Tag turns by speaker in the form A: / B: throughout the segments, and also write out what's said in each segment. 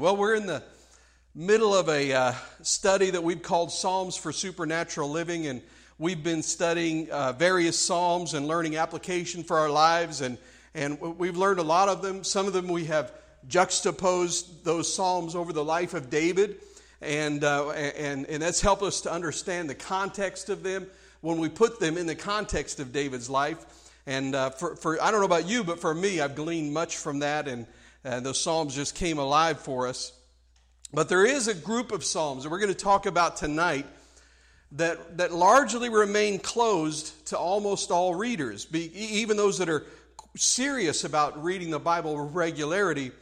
A: Well, we're in the middle of a uh, study that we've called Psalms for Supernatural Living, and we've been studying uh, various Psalms and learning application for our lives, and, and we've learned a lot of them. Some of them we have juxtaposed those Psalms over the life of David, and, uh, and, and that's helped us to understand the context of them when we put them in the context of David's life. And uh, for, for, I don't know about you, but for me, I've gleaned much from that, and uh, those Psalms just came alive for us. But there is a group of Psalms that we're going to talk about tonight that, that largely remain closed to almost all readers, Be, even those that are serious about reading the Bible with regularity.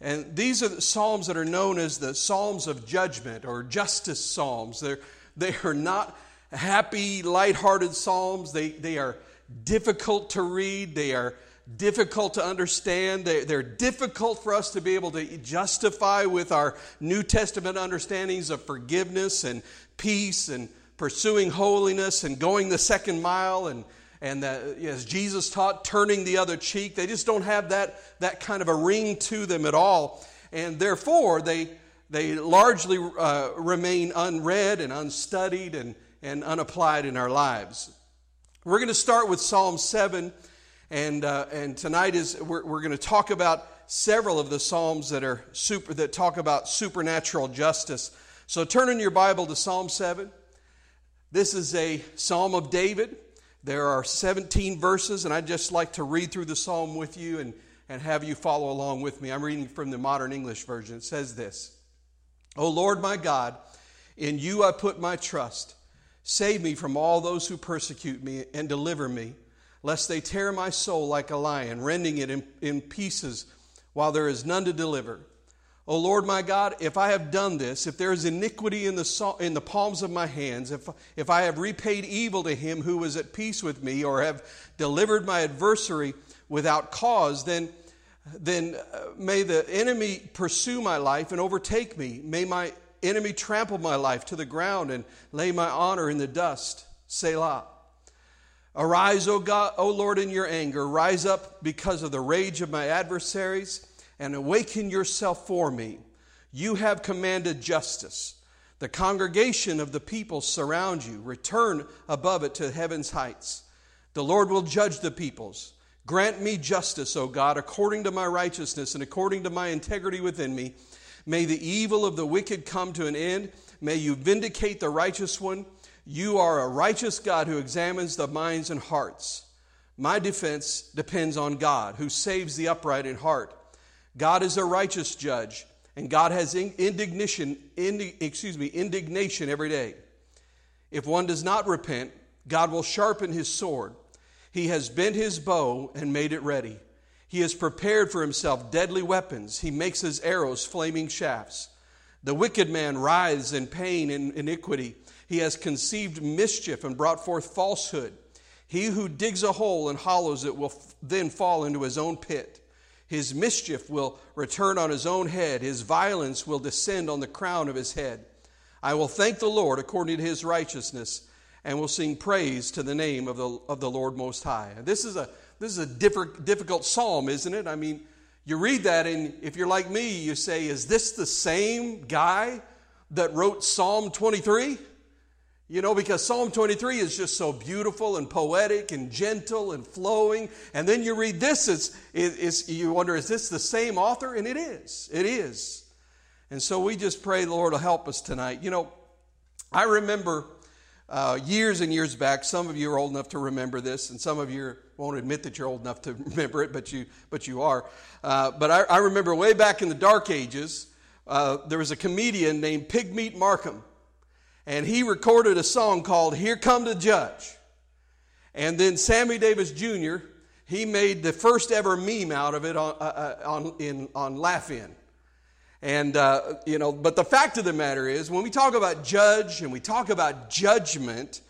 A: And these are the Psalms that are known as the Psalms of Judgment or Justice Psalms. They're, they are not happy, lighthearted Psalms. They, they are difficult to read. They are difficult to understand. They, they're difficult for us to be able to justify with our New Testament understandings of forgiveness and peace and pursuing holiness and going the second mile and and as Jesus taught, turning the other cheek. They just don't have that, that kind of a ring to them at all. And therefore, they, they largely uh, remain unread and unstudied and, and unapplied in our lives. We're going to start with Psalm 7 and, uh, and tonight is we're, we're going to talk about several of the psalms that are super that talk about supernatural justice. So turn in your Bible to Psalm 7. This is a psalm of David. There are 17 verses, and I'd just like to read through the psalm with you and, and have you follow along with me. I'm reading from the modern English version. It says this O Lord my God, in you I put my trust. Save me from all those who persecute me and deliver me lest they tear my soul like a lion, rending it in, in pieces while there is none to deliver. O Lord my God, if I have done this, if there is iniquity in the, in the palms of my hands, if, if I have repaid evil to him who was at peace with me, or have delivered my adversary without cause, then, then uh, may the enemy pursue my life and overtake me. May my enemy trample my life to the ground and lay my honor in the dust. Selah. Arise, O God, O Lord, in your anger. Rise up because of the rage of my adversaries, and awaken yourself for me. You have commanded justice. The congregation of the people surround you. Return above it to heaven's heights. The Lord will judge the peoples. Grant me justice, O God, according to my righteousness and according to my integrity within me. May the evil of the wicked come to an end. May you vindicate the righteous one. You are a righteous God who examines the minds and hearts. My defense depends on God, who saves the upright in heart. God is a righteous judge, and God has indignation, excuse me, indignation every day. If one does not repent, God will sharpen his sword. He has bent his bow and made it ready. He has prepared for himself deadly weapons. He makes his arrows flaming shafts. The wicked man writhes in pain and iniquity. He has conceived mischief and brought forth falsehood. He who digs a hole and hollows it will then fall into his own pit. His mischief will return on his own head. His violence will descend on the crown of his head. I will thank the Lord according to his righteousness and will sing praise to the name of the, of the Lord Most High. This is a, this is a difficult psalm, isn't it? I mean, you read that, and if you're like me, you say, Is this the same guy that wrote Psalm 23? You know, because Psalm 23 is just so beautiful and poetic and gentle and flowing. And then you read this, it's, it's, you wonder, is this the same author? And it is. It is. And so we just pray Lord will help us tonight. You know, I remember uh, years and years back, some of you are old enough to remember this, and some of you won't admit that you're old enough to remember it, but you, but you are. Uh, but I, I, remember way back in the dark ages, uh, there was a comedian named Pigmeat Markham and he recorded a song called Here Come the Judge. And then Sammy Davis Jr., he made the first ever meme out of it on, uh, uh, on, in, on Laugh-In. And, uh, you know, but the fact of the matter is, when we talk about judge and we talk about judgment,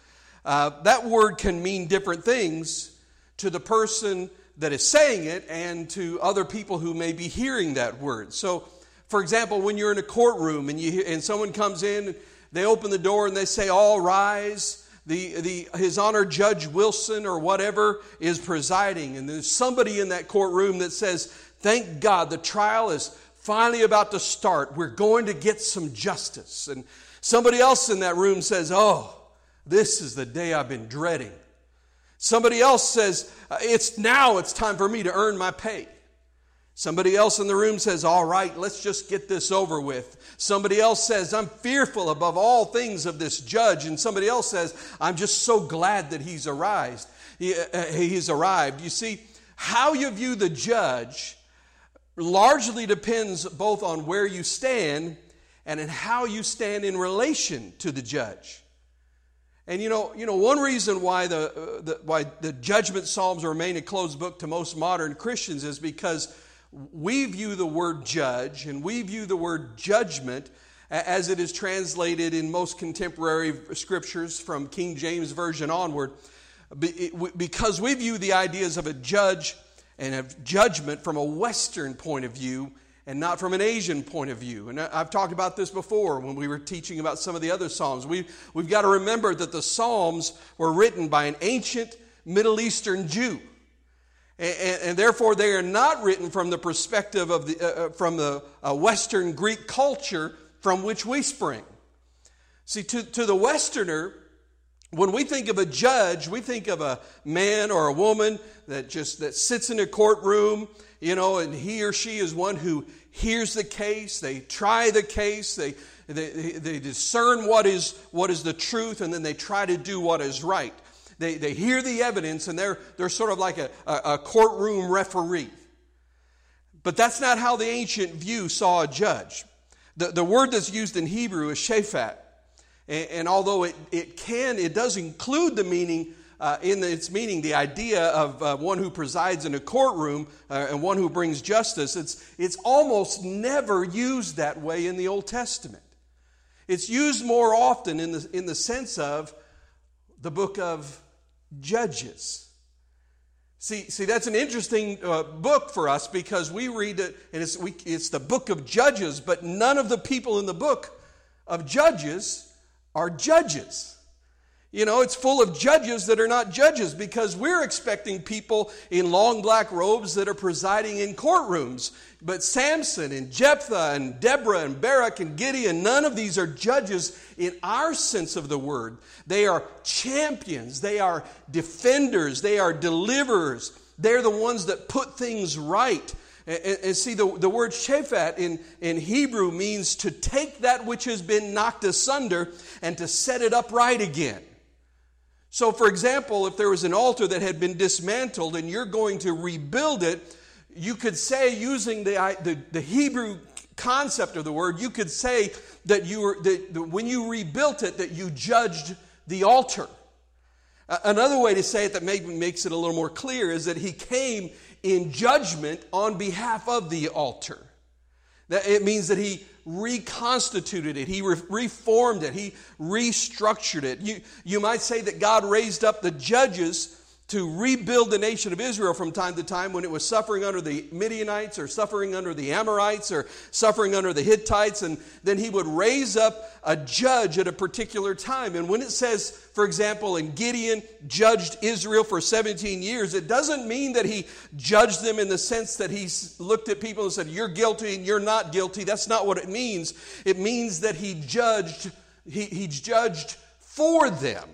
A: uh, that word can mean different things to the person that is saying it and to other people who may be hearing that word. So, for example, when you're in a courtroom and, you, and someone comes in they open the door and they say, All rise. The, the, his Honor Judge Wilson or whatever is presiding, and there's somebody in that courtroom that says, Thank God the trial is finally about to start. We're going to get some justice. And somebody else in that room says, Oh, this is the day I've been dreading. Somebody else says, It's now, it's time for me to earn my pay. Somebody else in the room says, All right, let's just get this over with. Somebody else says, I'm fearful above all things of this judge. And somebody else says, I'm just so glad that he's arrived. He, uh, he's arrived. You see, how you view the judge largely depends both on where you stand and in how you stand in relation to the judge. And you know, you know, one reason why the, uh, the, why the judgment psalms remain a closed book to most modern Christians is because we view the word judge and we view the word judgment as it is translated in most contemporary scriptures from King James version onward because we view the ideas of a judge and of judgment from a western point of view and not from an Asian point of view. And I've talked about this before when we were teaching about some of the other Psalms. We, we've got to remember that the Psalms were written by an ancient Middle Eastern Jew. And, and, and therefore, they are not written from the perspective of the, uh, uh from the uh, Western Greek culture from which we spring. See, to, to the Westerner, when we think of a judge, we think of a man or a woman that just that sits in a courtroom you know, and he or she is one who hears the case, they try the case, they, they, they discern what is, what is the truth, and then they try to do what is right. They, they hear the evidence, and they're, they're sort of like a, a, courtroom referee. But that's not how the ancient view saw a judge. The, the word that's used in Hebrew is shaphat. And, and although it, it can, it does include the meaning uh, in its meaning, the idea of uh, one who presides in a courtroom uh, and one who brings justice, it's, it's almost never used that way in the Old Testament. It's used more often in the, in the sense of the book of Judges. See, see that's an interesting uh, book for us because we read it, and it's, we, it's the book of Judges, but none of the people in the book of Judges are judges. You know, it's full of judges that are not judges because we're expecting people in long black robes that are presiding in courtrooms. But Samson and Jephthah and Deborah and Barak and Gideon, none of these are judges in our sense of the word. They are champions, they are defenders, they are deliverers. They're the ones that put things right. And, see, the, word shaphat in, in Hebrew means to take that which has been knocked asunder and to set it upright again. So, for example, if there was an altar that had been dismantled and you're going to rebuild it, you could say, using the, the, the Hebrew concept of the word, you could say that, you were, that, that when you rebuilt it, that you judged the altar. Another way to say it that maybe makes it a little more clear is that he came in judgment on behalf of the altar. That it means that he reconstituted it, he re- reformed it, he restructured it. You, you might say that God raised up the judges to rebuild the nation of Israel from time to time when it was suffering under the Midianites or suffering under the Amorites or suffering under the Hittites. And then he would raise up a judge at a particular time. And when it says, for example, in Gideon judged Israel for 17 years, it doesn't mean that he judged them in the sense that he looked at people and said, You're guilty and you're not guilty. That's not what it means. It means that he judged, he, he judged for them.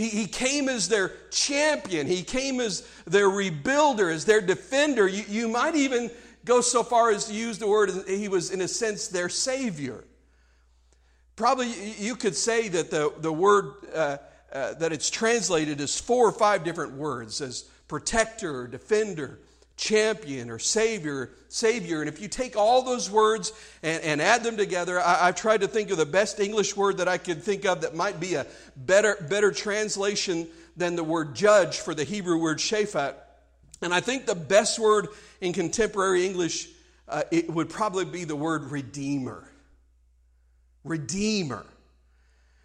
A: He, he came as their champion. He came as their rebuilder, as their defender. You, you might even go so far as to use the word, he was, in a sense, their savior. Probably you could say that the, the word uh, uh, that it's translated as four or five different words as protector, defender, champion or savior savior. And if you take all those words and, and add them together I, have tried to think of the best english word that i could think of that might be a better better translation than the word judge for the hebrew word shaphat. And i think the best word in contemporary english uh, it would probably be the word redeemer. Redeemer.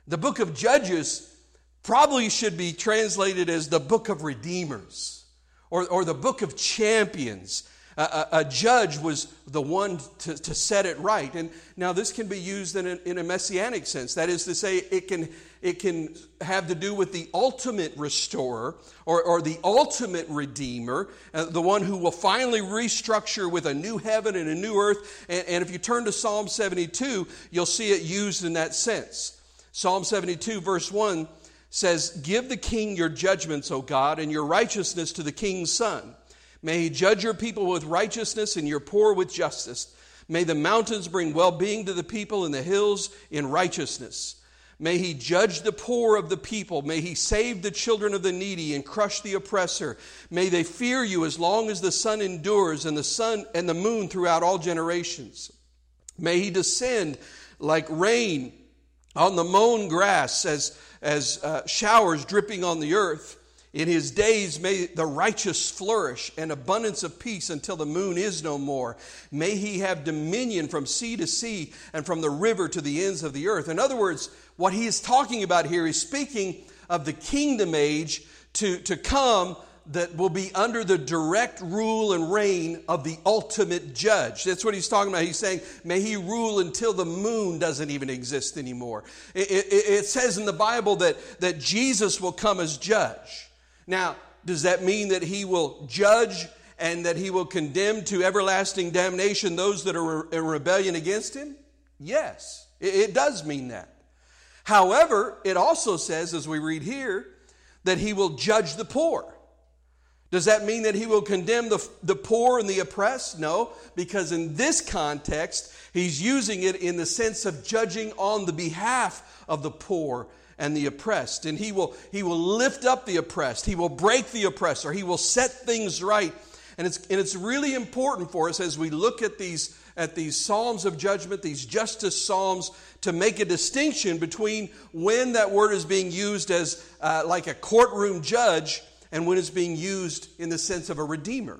A: The book of judges probably should be translated as the book of redeemers or, or the book of champions. A, a, judge was the one to, to, set it right. And now this can be used in a, in a messianic sense. That is to say, it can, it can have to do with the ultimate restorer or, or the ultimate redeemer, uh, the one who will finally restructure with a new heaven and a new earth. And, and if you turn to Psalm 72, you'll see it used in that sense. Psalm 72, verse 1 says, Give the king your judgments, O God, and your righteousness to the king's son. May he judge your people with righteousness and your poor with justice. May the mountains bring well being to the people and the hills in righteousness. May he judge the poor of the people. May he save the children of the needy and crush the oppressor. May they fear you as long as the sun endures and the sun and the moon throughout all generations. May he descend like rain on the mown grass as, as uh, showers dripping on the earth. In his days may the righteous flourish and abundance of peace until the moon is no more. May he have dominion from sea to sea and from the river to the ends of the earth. In other words, what he is talking about here is speaking of the kingdom age to, to come that will be under the direct rule and reign of the ultimate judge. That's what he's talking about. He's saying, may he rule until the moon doesn't even exist anymore. It, it, it says in the Bible that, that Jesus will come as judge. Now, does that mean that he will judge and that he will condemn to everlasting damnation those that are in rebellion against him? Yes, it does mean that. However, it also says, as we read here, that he will judge the poor. Does that mean that he will condemn the, the poor and the oppressed? No, because in this context, he's using it in the sense of judging on the behalf of the poor and the oppressed. And he will, he will lift up the oppressed. He will break the oppressor. He will set things right. And it's, and it's really important for us as we look at these, at these Psalms of judgment, these justice Psalms, to make a distinction between when that word is being used as uh, like a courtroom judge and when it's being used in the sense of a redeemer.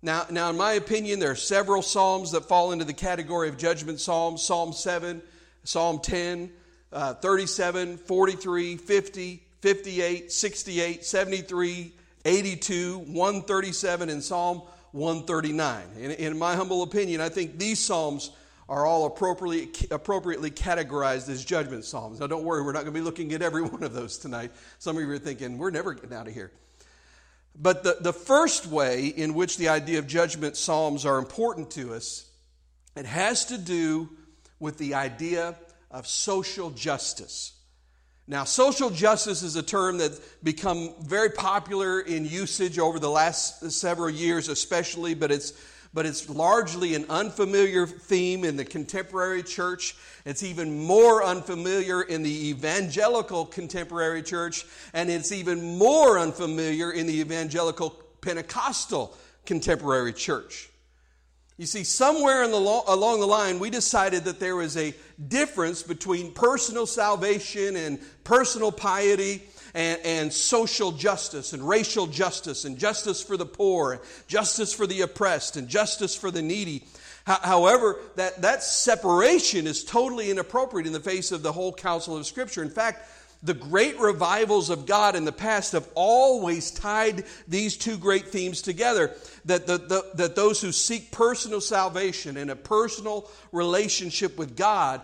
A: Now, now, in my opinion, there are several Psalms that fall into the category of judgment Psalms Psalm 7, Psalm 10, uh, 37, 43, 50, 58, 68, 73, 82, 137, and Psalm 139. In, in my humble opinion, I think these Psalms are all appropriately, appropriately categorized as judgment Psalms. Now, don't worry, we're not going to be looking at every one of those tonight. Some of you are thinking, we're never getting out of here. But the, the first way in which the idea of judgment Psalms are important to us, it has to do with the idea of social justice. Now, social justice is a term that's become very popular in usage over the last several years, especially, but it's, but it's largely an unfamiliar theme in the contemporary church. It's even more unfamiliar in the evangelical contemporary church, and it's even more unfamiliar in the evangelical Pentecostal contemporary church. You see, somewhere the lo- along the line, we decided that there was a difference between personal salvation and personal piety and, and, social justice and racial justice and justice for the poor, justice for the oppressed, and justice for the needy. However, that, that separation is totally inappropriate in the face of the whole counsel of Scripture. In fact, the great revivals of God in the past have always tied these two great themes together. That, the, the, that those who seek personal salvation and a personal relationship with God,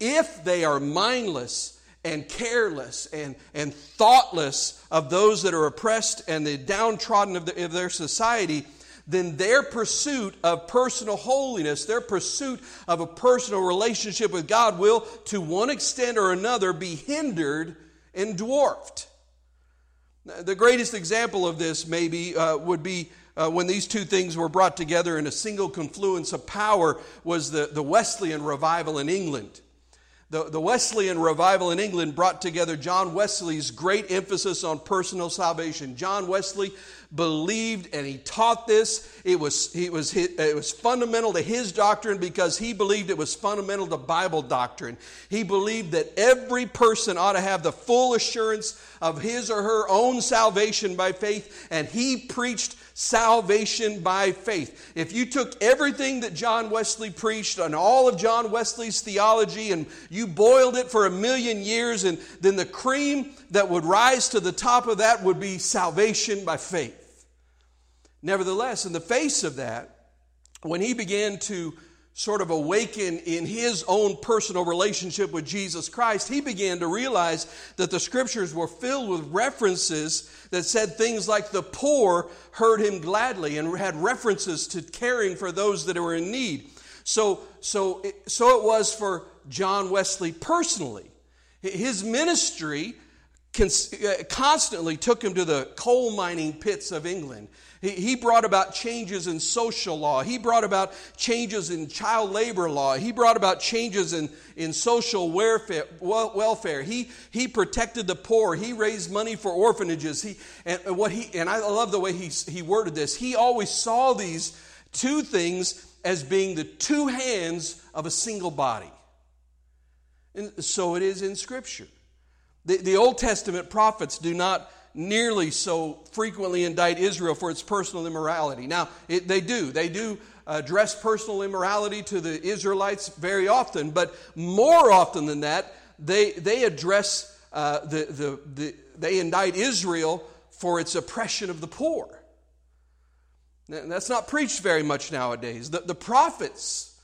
A: if they are mindless and careless and, and thoughtless of those that are oppressed and the downtrodden of, the, of their society, then their pursuit of personal holiness, their pursuit of a personal relationship with God will, to one extent or another, be hindered and dwarfed. The greatest example of this, maybe, uh, would be uh, when these two things were brought together in a single confluence of power, was the, the Wesleyan revival in England. The, the Wesleyan revival in England brought together John Wesley's great emphasis on personal salvation. John Wesley believed and he taught this. It was, it, was, it was fundamental to his doctrine because he believed it was fundamental to Bible doctrine. He believed that every person ought to have the full assurance of his or her own salvation by faith, and he preached salvation by faith. If you took everything that John Wesley preached and all of John Wesley's theology and you boiled it for a million years, and then the cream that would rise to the top of that would be salvation by faith. Nevertheless, in the face of that, when he began to sort of awaken in his own personal relationship with Jesus Christ, he began to realize that the scriptures were filled with references that said things like the poor heard him gladly and had references to caring for those that were in need. So, so, so it was for John Wesley personally. His ministry uh, constantly took him to the coal mining pits of England. He brought about changes in social law. He brought about changes in child labor law. He brought about changes in, in social welfare. welfare. He, he protected the poor. He raised money for orphanages. He, and, what he, and I love the way he, he worded this. He always saw these two things as being the two hands of a single body. And so it is in Scripture. The, the Old Testament prophets do not nearly so frequently indict Israel for its personal immorality. Now, it, they do. They do address personal immorality to the Israelites very often, but more often than that, they, they address, uh, the, the, the, they indict Israel for its oppression of the poor. That's not preached very much nowadays. The, the prophets,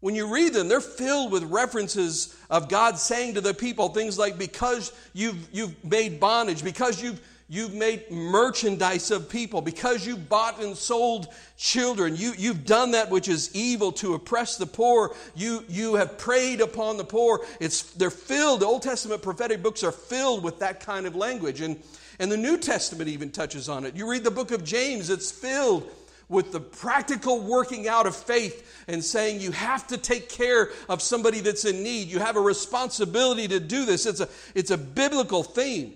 A: when you read them, they're filled with references of God saying to the people things like, because you've, you've made bondage, because you've, you've made merchandise of people, because you bought and sold children, you, you've done that which is evil to oppress the poor, you, you have preyed upon the poor. It's, they're filled, the Old Testament prophetic books are filled with that kind of language. And, and the New Testament even touches on it. You read the book of James, it's filled with the practical working out of faith and saying you have to take care of somebody that's in need. You have a responsibility to do this. It's a, it's a biblical theme.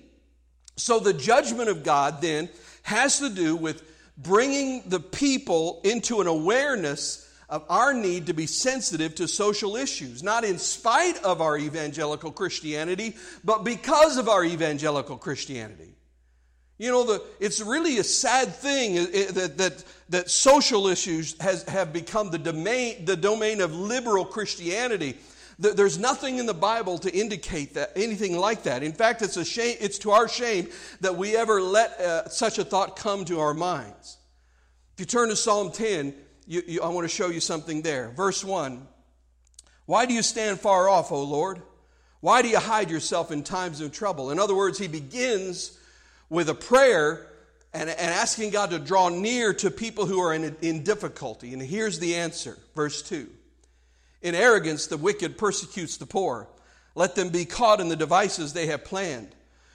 A: So the judgment of God then has to do with bringing the people into an awareness of our need to be sensitive to social issues, not in spite of our evangelical Christianity, but because of our evangelical Christianity. You know, the, it's really a sad thing uh, uh, that, that, that social issues has, have become the domain, the domain of liberal Christianity. There's nothing in the Bible to indicate that anything like that. In fact, it's a shame. It's to our shame that we ever let uh, such a thought come to our minds. If you turn to Psalm 10, you, you, I want to show you something there. Verse 1 Why do you stand far off, O Lord? Why do you hide yourself in times of trouble? In other words, he begins with a prayer and, and asking God to draw near to people who are in, in difficulty. And here's the answer, verse 2. In arrogance, the wicked persecutes the poor. Let them be caught in the devices they have planned.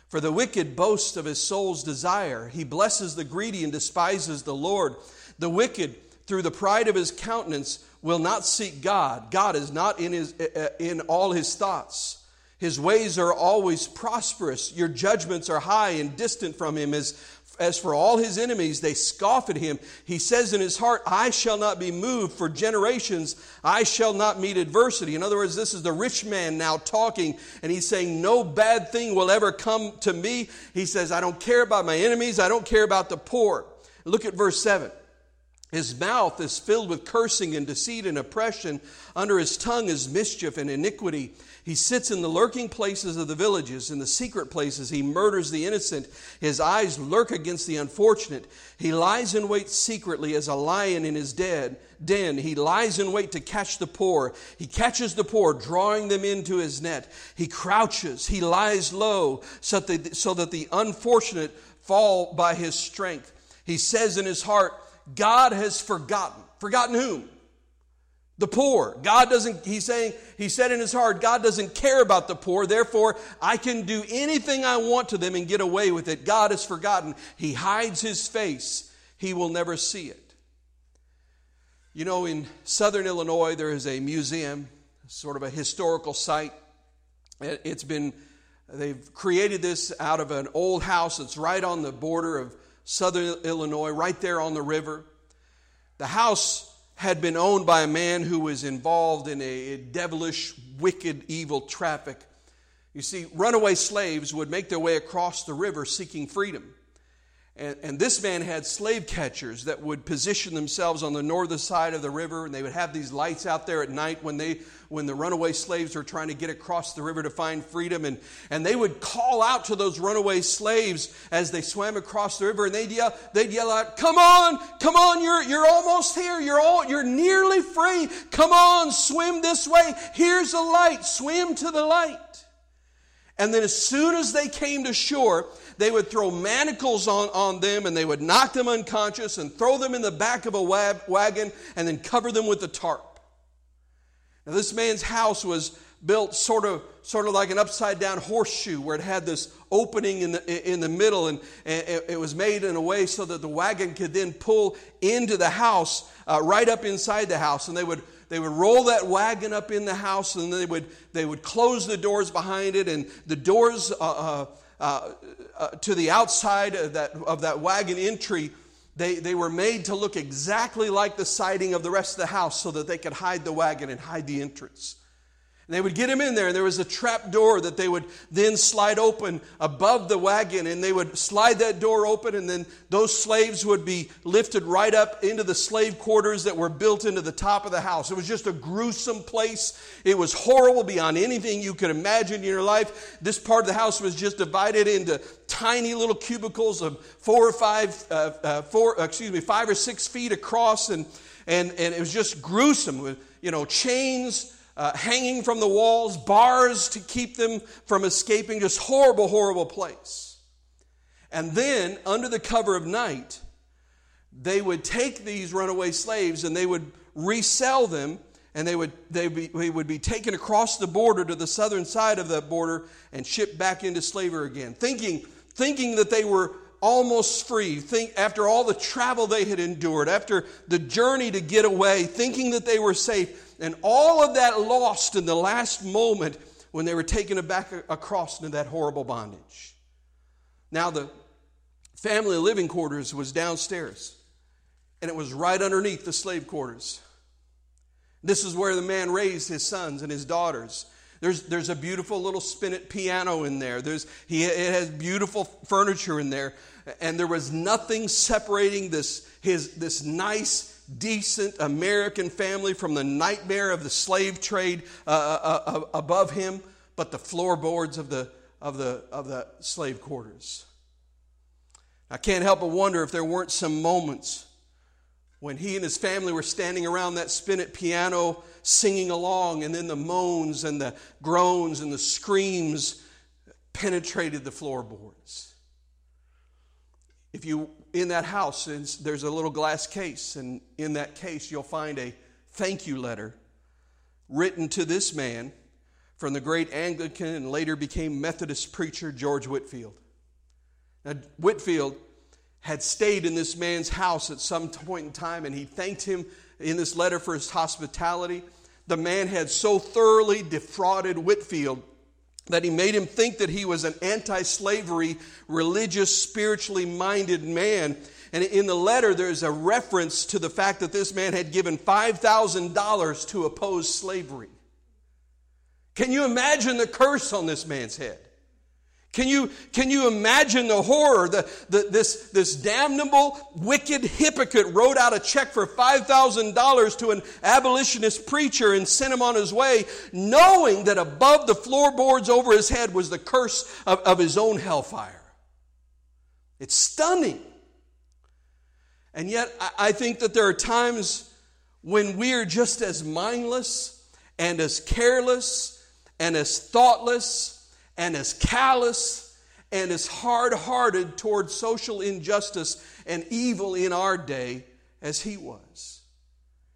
A: For the wicked boasts of his soul's desire. He blesses the greedy and despises the Lord. The wicked, through the pride of his countenance, will not seek God. God is not in, his, uh, uh, in all his thoughts. His ways are always prosperous. Your judgments are high and distant from him. As, as for all his enemies, they scoff at him. He says in his heart, I shall not be moved for generations. I shall not meet adversity. In other words, this is the rich man now talking, and he's saying, No bad thing will ever come to me. He says, I don't care about my enemies. I don't care about the poor. Look at verse 7. His mouth is filled with cursing and deceit and oppression. Under his tongue is mischief and iniquity. He sits in the lurking places of the villages, in the secret places. He murders the innocent. His eyes lurk against the unfortunate. He lies in wait secretly as a lion in his dead den. He lies in wait to catch the poor. He catches the poor, drawing them into his net. He crouches. He lies low so that the, so that the unfortunate fall by his strength. He says in his heart, God has forgotten. Forgotten whom? the poor. God doesn't, he's saying, he said in his heart, God doesn't care about the poor, therefore I can do anything I want to them and get away with it. God has forgotten. He hides his face, he will never see it. You know, in southern Illinois, there is a museum, sort of a historical site. It's been, they've created this out of an old house that's right on the border of southern Illinois, right there on the river. The house had been owned by a man who was involved in a devilish, wicked, evil traffic. You see, runaway slaves would make their way across the river seeking freedom. And, and, this man had slave catchers that would position themselves on the northern side of the river, and they would have these lights out there at night when they when the runaway slaves were trying to get across the river to find freedom. And, and they would call out to those runaway slaves as they swam across the river, and they'd yell, they'd yell out, Come on, come on, you're, you're almost here. You're, all, you're nearly free. Come on, swim this way. Here's a light. Swim to the light. And then as soon as they came to shore, they would throw manacles on, on them and they would knock them unconscious and throw them in the back of a wagon and then cover them with a tarp. Now, this man's house was built sort of, sort of like an upside down horseshoe where it had this opening in the, in the middle and, and it was made in a way so that the wagon could then pull into the house uh, right up inside the house and they would they would roll that wagon up in the house and they would they would close the doors behind it and the doors uh, uh, uh, to the outside of that of that wagon entry they, they were made to look exactly like the siding of the rest of the house so that they could hide the wagon and hide the entrance. And they would get him in there, and there was a trap door that they would then slide open above the wagon, and they would slide that door open, and then those slaves would be lifted right up into the slave quarters that were built into the top of the house. It was just a gruesome place. It was horrible beyond anything you could imagine in your life. This part of the house was just divided into tiny little cubicles of four or five, uh, uh, four, excuse me, five or six feet across, and, and, and it was just gruesome with, you know, chains uh, hanging from the walls, bars to keep them from escaping. Just horrible, horrible place. And then, under the cover of night, they would take these runaway slaves and they would resell them and they would, they, be, they would be taken across the border to the southern side of the border and shipped back into slavery again, thinking, thinking that they were almost free, think, after all the travel they had endured, after the journey to get away, thinking that they were safe. And all of that lost in the last moment when they were taken back across into that horrible bondage. Now, the family living quarters was downstairs, and it was right underneath the slave quarters. This is where the man raised his sons and his daughters. There's, there's a beautiful little spinet piano in there. There's, he, it has beautiful furniture in there. And there was nothing separating this, his, this nice, decent American family from the nightmare of the slave trade uh, uh, uh, above him, but the floorboards of the, of, the, of the slave quarters. I can't help but wonder if there weren't some moments when he and his family were standing around that spinet piano singing along, and then the moans and the groans and the screams penetrated the floorboards. If you in that house, there's a little glass case, and in that case, you'll find a thank you letter written to this man from the great Anglican and later became Methodist preacher George Whitefield. Now, Whitefield had stayed in this man's house at some point in time, and he thanked him in this letter for his hospitality. The man had so thoroughly defrauded Whitefield that he made him think that he was an anti slavery, religious, spiritually minded man. And in the letter, there's a reference to the fact that this man had given $5,000 to oppose slavery. Can you imagine the curse on this man's head? Can you, can you imagine the horror? The, the, this, this damnable, wicked hypocrite wrote out a check for $5,000 to an abolitionist preacher and sent him on his way, knowing that above the floorboards over his head was the curse of, of his own hellfire. It's stunning. And yet, I, I think that there are times when we are just as mindless and as careless and as thoughtless and as callous and as hard hearted toward social injustice and evil in our day as he was.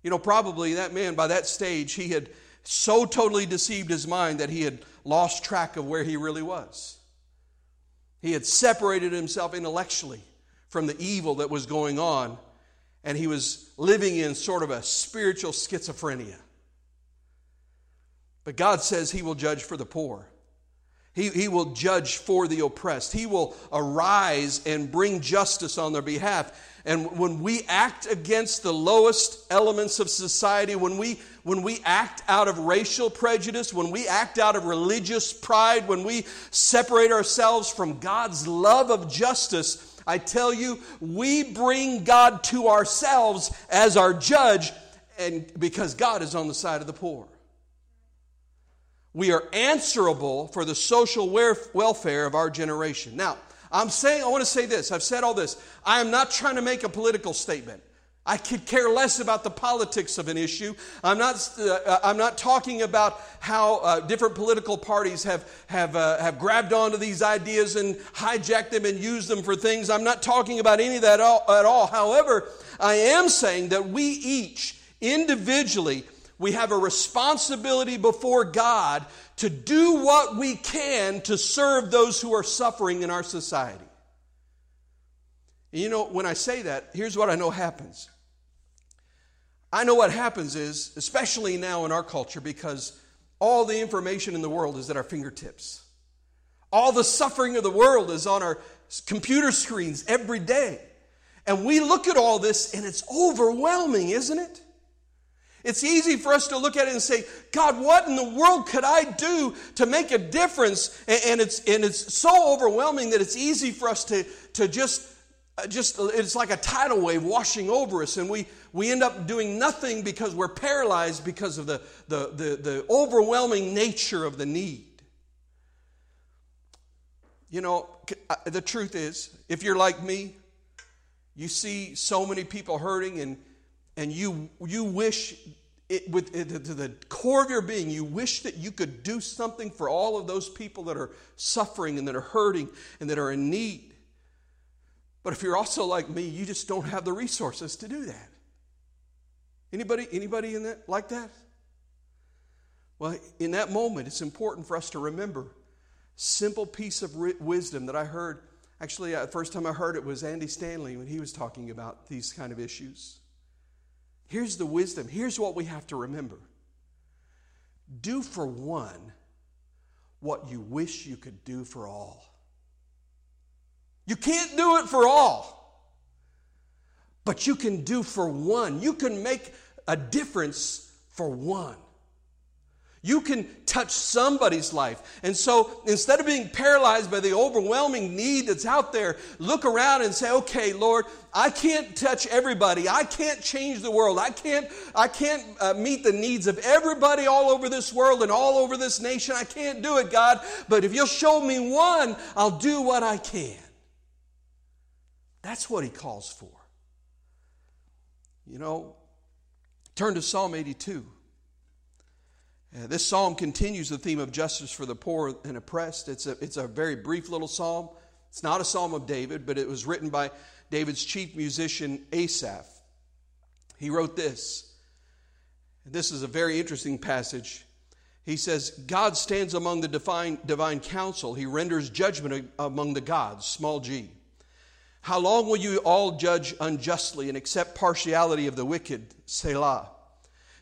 A: You know, probably that man, by that stage, he had so totally deceived his mind that he had lost track of where he really was. He had separated himself intellectually from the evil that was going on, and he was living in sort of a spiritual schizophrenia. But God says he will judge for the poor. He, he will judge for the oppressed. He will arise and bring justice on their behalf. And when we act against the lowest elements of society, when we, when we act out of racial prejudice, when we act out of religious pride, when we separate ourselves from God's love of justice, I tell you, we bring God to ourselves as our judge, and because God is on the side of the poor. We are answerable for the social welfare of our generation. Now, I'm saying, I want to say this. I've said all this. I am not trying to make a political statement. I could care less about the politics of an issue. I'm not, uh, I'm not talking about how uh, different political parties have, have, uh, have grabbed onto these ideas and hijacked them and used them for things. I'm not talking about any of that at all. However, I am saying that we each, individually, we have a responsibility before God to do what we can to serve those who are suffering in our society. And you know, when I say that, here's what I know happens I know what happens is, especially now in our culture, because all the information in the world is at our fingertips. All the suffering of the world is on our computer screens every day. And we look at all this and it's overwhelming, isn't it? It's easy for us to look at it and say, God, what in the world could I do to make a difference? And it's, and it's so overwhelming that it's easy for us to, to just, just, it's like a tidal wave washing over us. And we, we end up doing nothing because we're paralyzed because of the, the, the, the overwhelming nature of the need. You know, uh, the truth is, if you're like me, you see so many people hurting and, and you, you wish it, with, it, to the core of your being, you wish that you could do something for all of those people that are suffering and that are hurting and that are in need. But if you're also like me, you just don't have the resources to do that. Anybody, anybody in that like that? Well, in that moment, it's important for us to remember simple piece of wisdom that I heard. Actually, uh, the first time I heard it was Andy Stanley when he was talking about these kind of issues. Here's the wisdom. Here's what we have to remember. Do for one what you wish you could do for all. You can't do it for all, but you can do for one. You can make a difference for one. You can touch somebody's life. And so instead of being paralyzed by the overwhelming need that's out there, look around and say, okay, Lord, I can't touch everybody. I can't change the world. I can't, I can't uh, meet the needs of everybody all over this world and all over this nation. I can't do it, God. But if you'll show me one, I'll do what I can. That's what he calls for. You know, Turn to Psalm 82. Uh, this psalm continues the theme of justice for the poor and oppressed. It's a, it's a very brief little psalm. It's not a psalm of David, but it was written by David's chief musician, Asaph. He wrote this. This is a very interesting passage. He says, God stands among the divine, divine council. He renders judgment among the gods, small g. How long will you all judge unjustly and accept partiality of the wicked? Selah.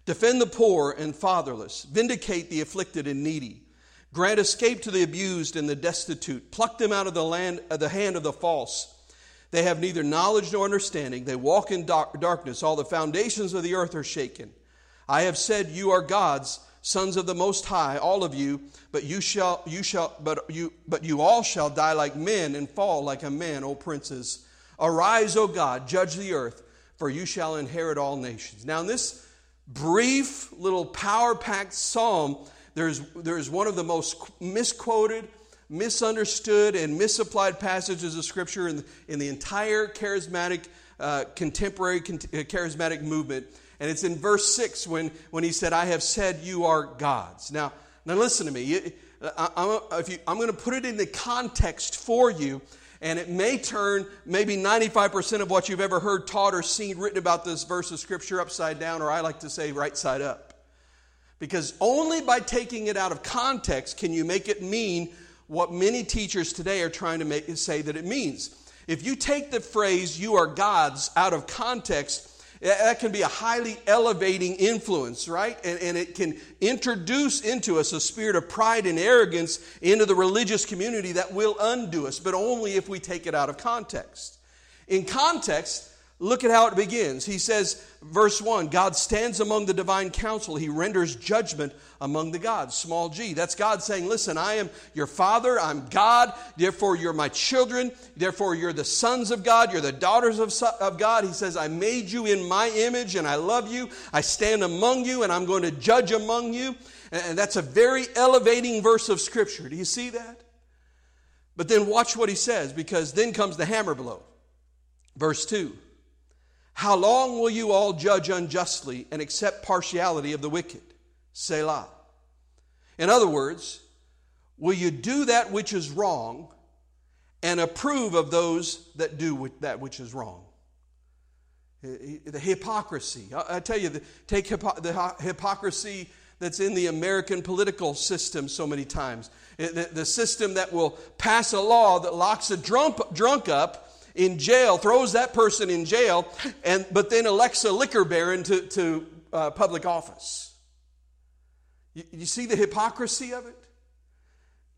A: Defend the poor and fatherless. Vindicate the afflicted and needy. Grant escape to the abused and the destitute. Pluck them out of the, land, of the hand of the false. They have neither knowledge nor understanding. They walk in dark, darkness. All the foundations of the earth are shaken. I have said, You are gods sons of the most high all of you but you shall you shall but you but you all shall die like men and fall like a man o princes arise o god judge the earth for you shall inherit all nations now in this brief little power packed psalm there's there's one of the most misquoted misunderstood and misapplied passages of scripture in the, in the entire charismatic uh, contemporary uh, charismatic movement and it's in verse 6 when, when he said, I have said you are gods. Now, now listen to me. I, am going to put it in the context for you, and it may turn maybe 95% of what you've ever heard taught or seen written about this verse of Scripture upside down, or I like to say right side up. Because only by taking it out of context can you make it mean what many teachers today are trying to make, say that it means. If you take the phrase, you are gods, out of context, that can be a highly elevating influence, right? And, and it can introduce into us a spirit of pride and arrogance into the religious community that will undo us, but only if we take it out of context. In context, Look at how it begins. He says, verse 1 God stands among the divine council. He renders judgment among the gods. Small g. That's God saying, Listen, I am your father. I'm God. Therefore, you're my children. Therefore, you're the sons of God. You're the daughters of, of God. He says, I made you in my image and I love you. I stand among you and I'm going to judge among you. And that's a very elevating verse of Scripture. Do you see that? But then watch what he says because then comes the hammer blow. Verse 2. How long will you all judge unjustly and accept partiality of the wicked? Selah. In other words, will you do that which is wrong and approve of those that do that which is wrong? The hypocrisy. I tell you, take the hypocrisy that's in the American political system so many times. The system that will pass a law that locks a drunk, drunk up in jail, throws that person in jail, and, but then elects a liquor baron to, to uh, public office. You, you, see the hypocrisy of it?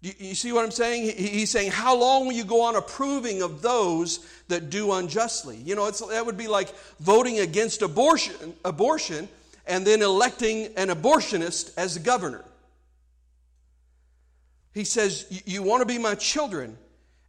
A: You, you see what I'm saying? He, he's saying, How long will you go on approving of those that do unjustly? You know, it's that would be like voting against abortion, abortion and then electing an abortionist as governor. He says, You want to be my children,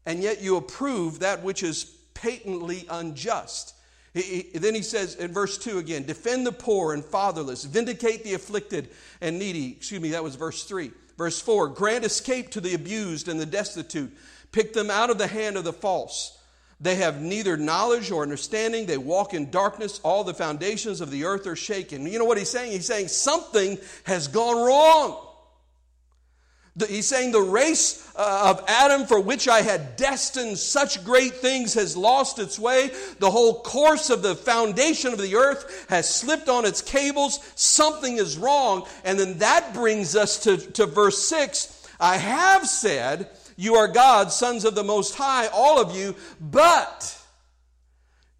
A: and yet you approve that which is patently unjust. He, he, then he says in verse 2 again, defend the poor and fatherless, vindicate the afflicted and needy. Excuse me, that was verse 3. Verse 4, grant escape to the abused and the destitute, pick them out of the hand of the false. They have neither knowledge or understanding. They walk in darkness. All the foundations of the earth are shaken. You know what he's saying? He's saying something has gone wrong. He's saying the race uh, of Adam for which I had destined such great things has lost its way. The whole course of the foundation of the earth has slipped on its cables. Something is wrong. And then that brings us to, to verse 6. I have said, You are God's sons of the Most High, all of you, but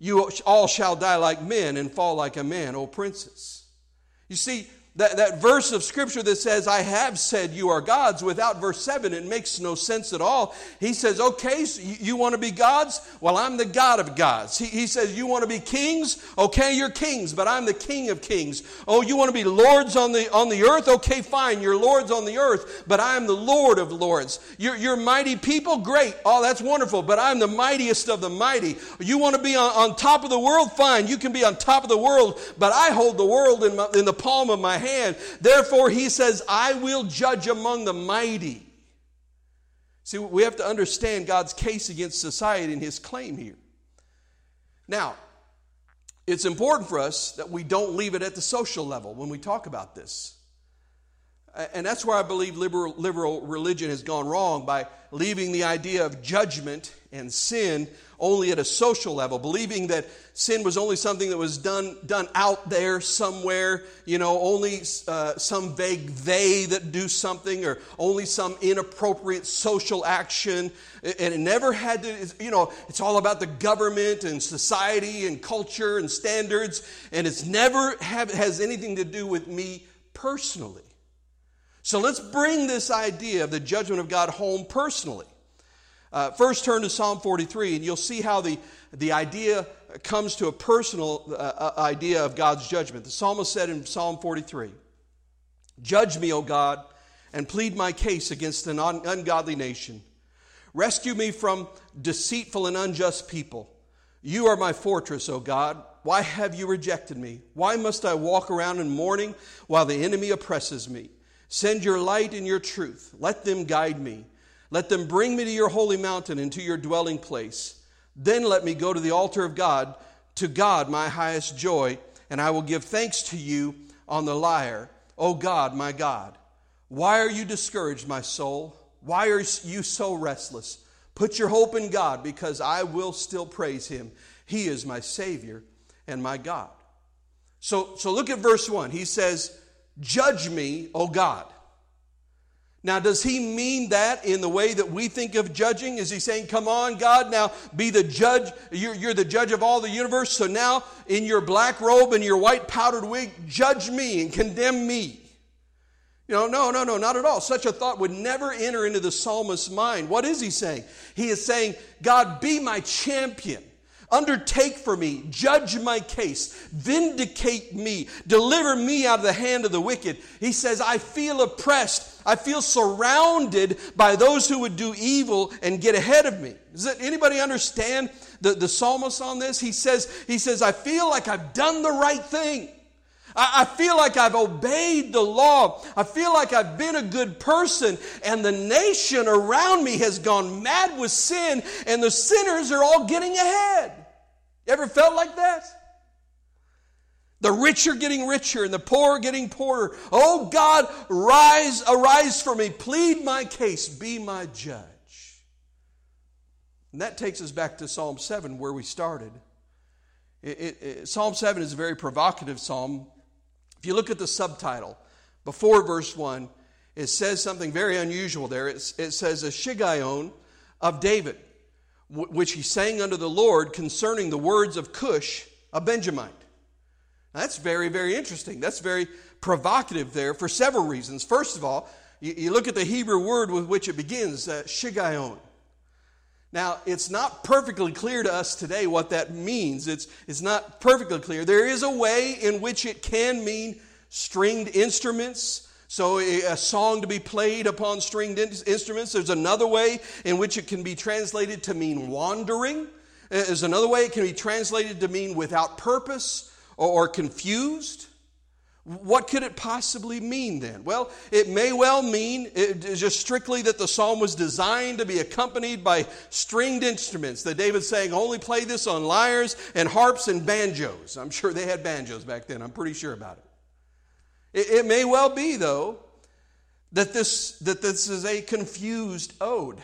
A: you all shall die like men and fall like a man, O princes. You see, that, that verse of scripture that says, I have said you are gods, without verse 7, it makes no sense at all. He says, Okay, so you, you want to be gods? Well, I'm the God of gods. He, he says, You want to be kings? Okay, you're kings, but I'm the King of kings. Oh, you want to be lords on the, on the earth? Okay, fine, you're lords on the earth, but I'm the Lord of lords. You're, you're mighty people? Great. Oh, that's wonderful, but I'm the mightiest of the mighty. You want to be on, on top of the world? Fine, you can be on top of the world, but I hold the world in, my, in the palm of my hand. Therefore, he says, I will judge among the mighty. See, we have to understand God's case against society and his claim here. Now, it's important for us that we don't leave it at the social level when we talk about this. And that's where I believe liberal, liberal religion has gone wrong by leaving the idea of judgment and sin only at a social level, believing that sin was only something that was done, done out there somewhere, you know, only uh, some vague they that do something or only some inappropriate social action. And it never had to, you know, it's all about the government and society and culture and standards, and it's never have, has anything to do with me personally. So let's bring this idea of the judgment of God home personally. Uh, first, turn to Psalm 43, and you'll see how the, the idea comes to a personal uh, uh, idea of God's judgment. The psalmist said in Psalm 43 Judge me, O God, and plead my case against an un- ungodly nation. Rescue me from deceitful and unjust people. You are my fortress, O God. Why have you rejected me? Why must I walk around in mourning while the enemy oppresses me? Send your light and your truth. Let them guide me. Let them bring me to your holy mountain and to your dwelling place. Then let me go to the altar of God, to God, my highest joy, and I will give thanks to you on the lyre. O God, my God, why are you discouraged, my soul? Why are you so restless? Put your hope in God, because I will still praise him. He is my Savior and my God. So, so look at verse 1. He says, Judge me, O God. Now, does he mean that in the way that we think of judging? Is he saying, Come on, God, now be the judge? You're, you're, the judge of all the universe, so now in your black robe and your white powdered wig, judge me and condemn me. You know, no, no, no, not at all. Such a thought would never enter into the psalmist's mind. What is he saying? He is saying, God, be my champion. Undertake for me, judge my case, vindicate me, deliver me out of the hand of the wicked. He says, I feel oppressed. I feel surrounded by those who would do evil and get ahead of me. Does anybody understand the, the psalmist on this? He says, he says, I feel like I've done the right thing. I, I feel like I've obeyed the law. I feel like I've been a good person, and the nation around me has gone mad with sin, and the sinners are all getting ahead. You ever felt like that? The rich are getting richer and the poor are getting poorer. Oh God, rise, arise for me. Plead my case. Be my judge. And that takes us back to Psalm 7 where we started. It, it, it, psalm 7 is a very provocative psalm. If you look at the subtitle before verse 1, it says something very unusual there. it says, A Shiggaion of David which he sang unto the Lord concerning the words of Cush, a Benjamite. Now, that's very, very interesting. That's very provocative there for several reasons. First of all, you, you look at the Hebrew word with which it begins, uh, Shiggaion. Now, it's not perfectly clear to us today what that means. It's, it's not perfectly clear. There is a way in which it can mean stringed instruments, so, a song to be played upon stringed instruments. There's another way in which it can be translated to mean wandering. Uh, there's another way it can be translated to mean without purpose or confused. What could it possibly mean then? Well, it may well mean uh, just strictly that the psalm was designed to be accompanied by stringed instruments. That David's saying, only play this on lyres and harps and banjos. I'm sure they had banjos back then. I'm pretty sure about it. It, it may well be, though, that this, that this is a confused ode,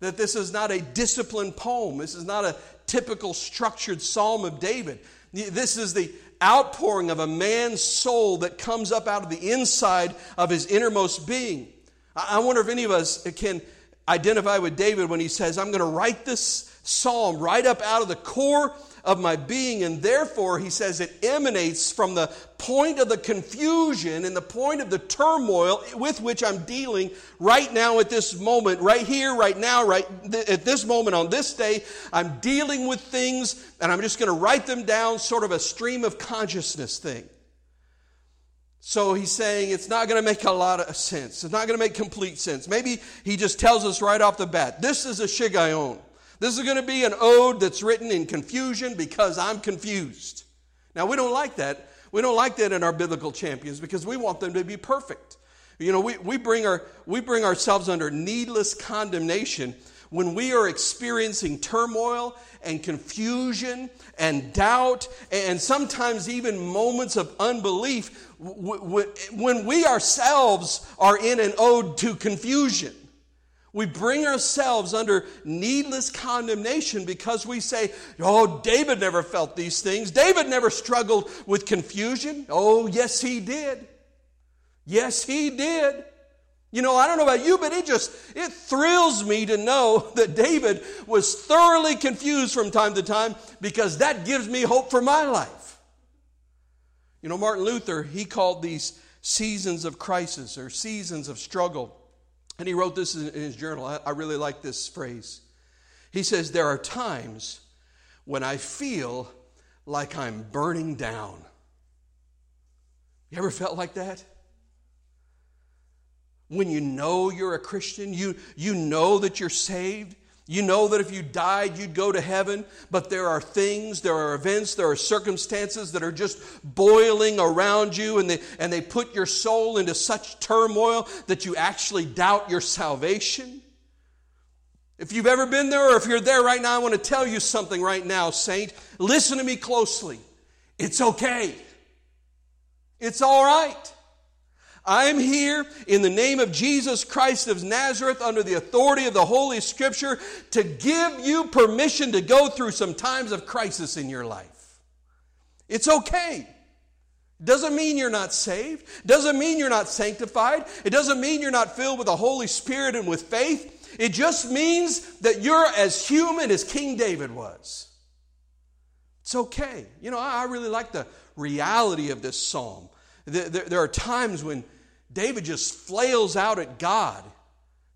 A: that this is not a disciplined poem, this is not a typical structured psalm of David. This is the outpouring of a man's soul that comes up out of the inside of his innermost being. I wonder if any of us can identify with David when he says, I'm going to write this psalm right up out of the core of my being. And therefore, he says it emanates from the point of the confusion and the point of the turmoil with which I'm dealing right now at this moment, right here, right now, right th- at this moment on this day. I'm dealing with things and I'm just going to write them down, sort of a stream of consciousness thing. So he's saying it's not going to make a lot of sense. It's not going to make complete sense. Maybe he just tells us right off the bat this is a Shiggaion. This is going to be an ode that's written in confusion because I'm confused. Now, we don't like that. We don't like that in our biblical champions because we want them to be perfect. You know, we, we, bring, our, we bring ourselves under needless condemnation when we are experiencing turmoil and confusion and doubt and sometimes even moments of unbelief when we ourselves are in an ode to confusion. We bring ourselves under needless condemnation because we say, Oh, David never felt these things. David never struggled with confusion. Oh, yes, he did. Yes, he did. You know, I don't know about you, but it just it thrills me to know that David was thoroughly confused from time to time because that gives me hope for my life. You know, Martin Luther, he called these seasons of crisis or seasons of struggle and he wrote this in his journal. I, I really like this phrase. He says, There are times when I feel like I'm burning down. You ever felt like that? When you know you're a Christian, you, you know that you're saved, you know that if you died, you'd go to heaven, but there are things, there are events, there are circumstances that are just boiling around you, and they, and they put your soul into such turmoil that you actually doubt your salvation. If you've ever been there, or if you're there right now, I want to tell you something right now, Saint. Listen to me closely. It's okay, it's all right. I'm here in the name of Jesus Christ of Nazareth under the authority of the Holy Scripture to give you permission to go through some times of crisis in your life. It's okay. Doesn't mean you're not saved. Doesn't mean you're not sanctified. It doesn't mean you're not filled with the Holy Spirit and with faith. It just means that you're as human as King David was. It's okay. You know, I really like the reality of this psalm. There are times when David just flails out at God.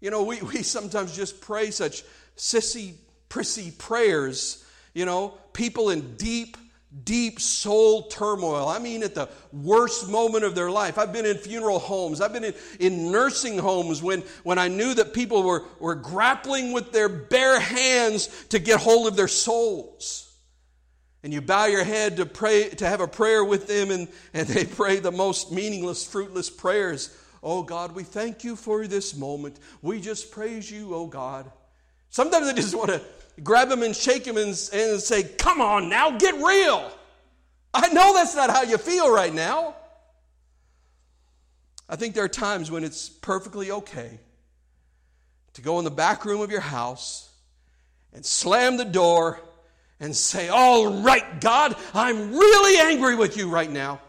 A: You know, we, we sometimes just pray such sissy, prissy prayers. you know, people in deep, deep soul turmoil. I mean, at the worst moment of their life. I've been in funeral homes. I've been in, in nursing homes when, when I knew that people were, were grappling with their bare hands to get hold of their souls. And you bow your head to pray, to have a prayer with them, and, and they pray the most meaningless, fruitless prayers. Oh God, we thank you for this moment. We just praise you, oh God. Sometimes I just want to grab them and shake them and, and say, Come on now, get real. I know that's not how you feel right now. I think there are times when it's perfectly okay to go in the back room of your house and slam the door and say, All right, God, I'm really angry with you right now.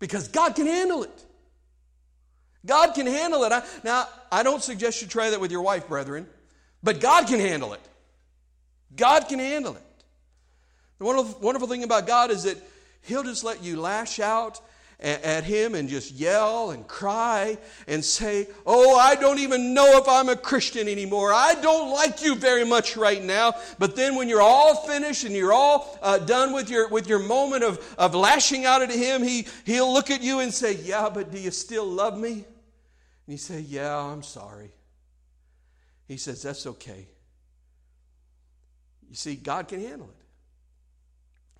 A: Because God can handle it. God can handle it. I, now, I don't suggest you try that with your wife, brethren, but God can handle it. God can handle it. The wonderful, wonderful thing about God is that He'll just let you lash out at him and just yell and cry and say, Oh, I don't even know if I'm a Christian anymore. I don't like you very much right now. But then when you're all finished and you're all uh, done with your, with your moment of, of lashing out at him, he, he'll look at you and say, Yeah, but do you still love me? And you say, Yeah, I'm sorry. He says, That's okay. You see, God can handle it.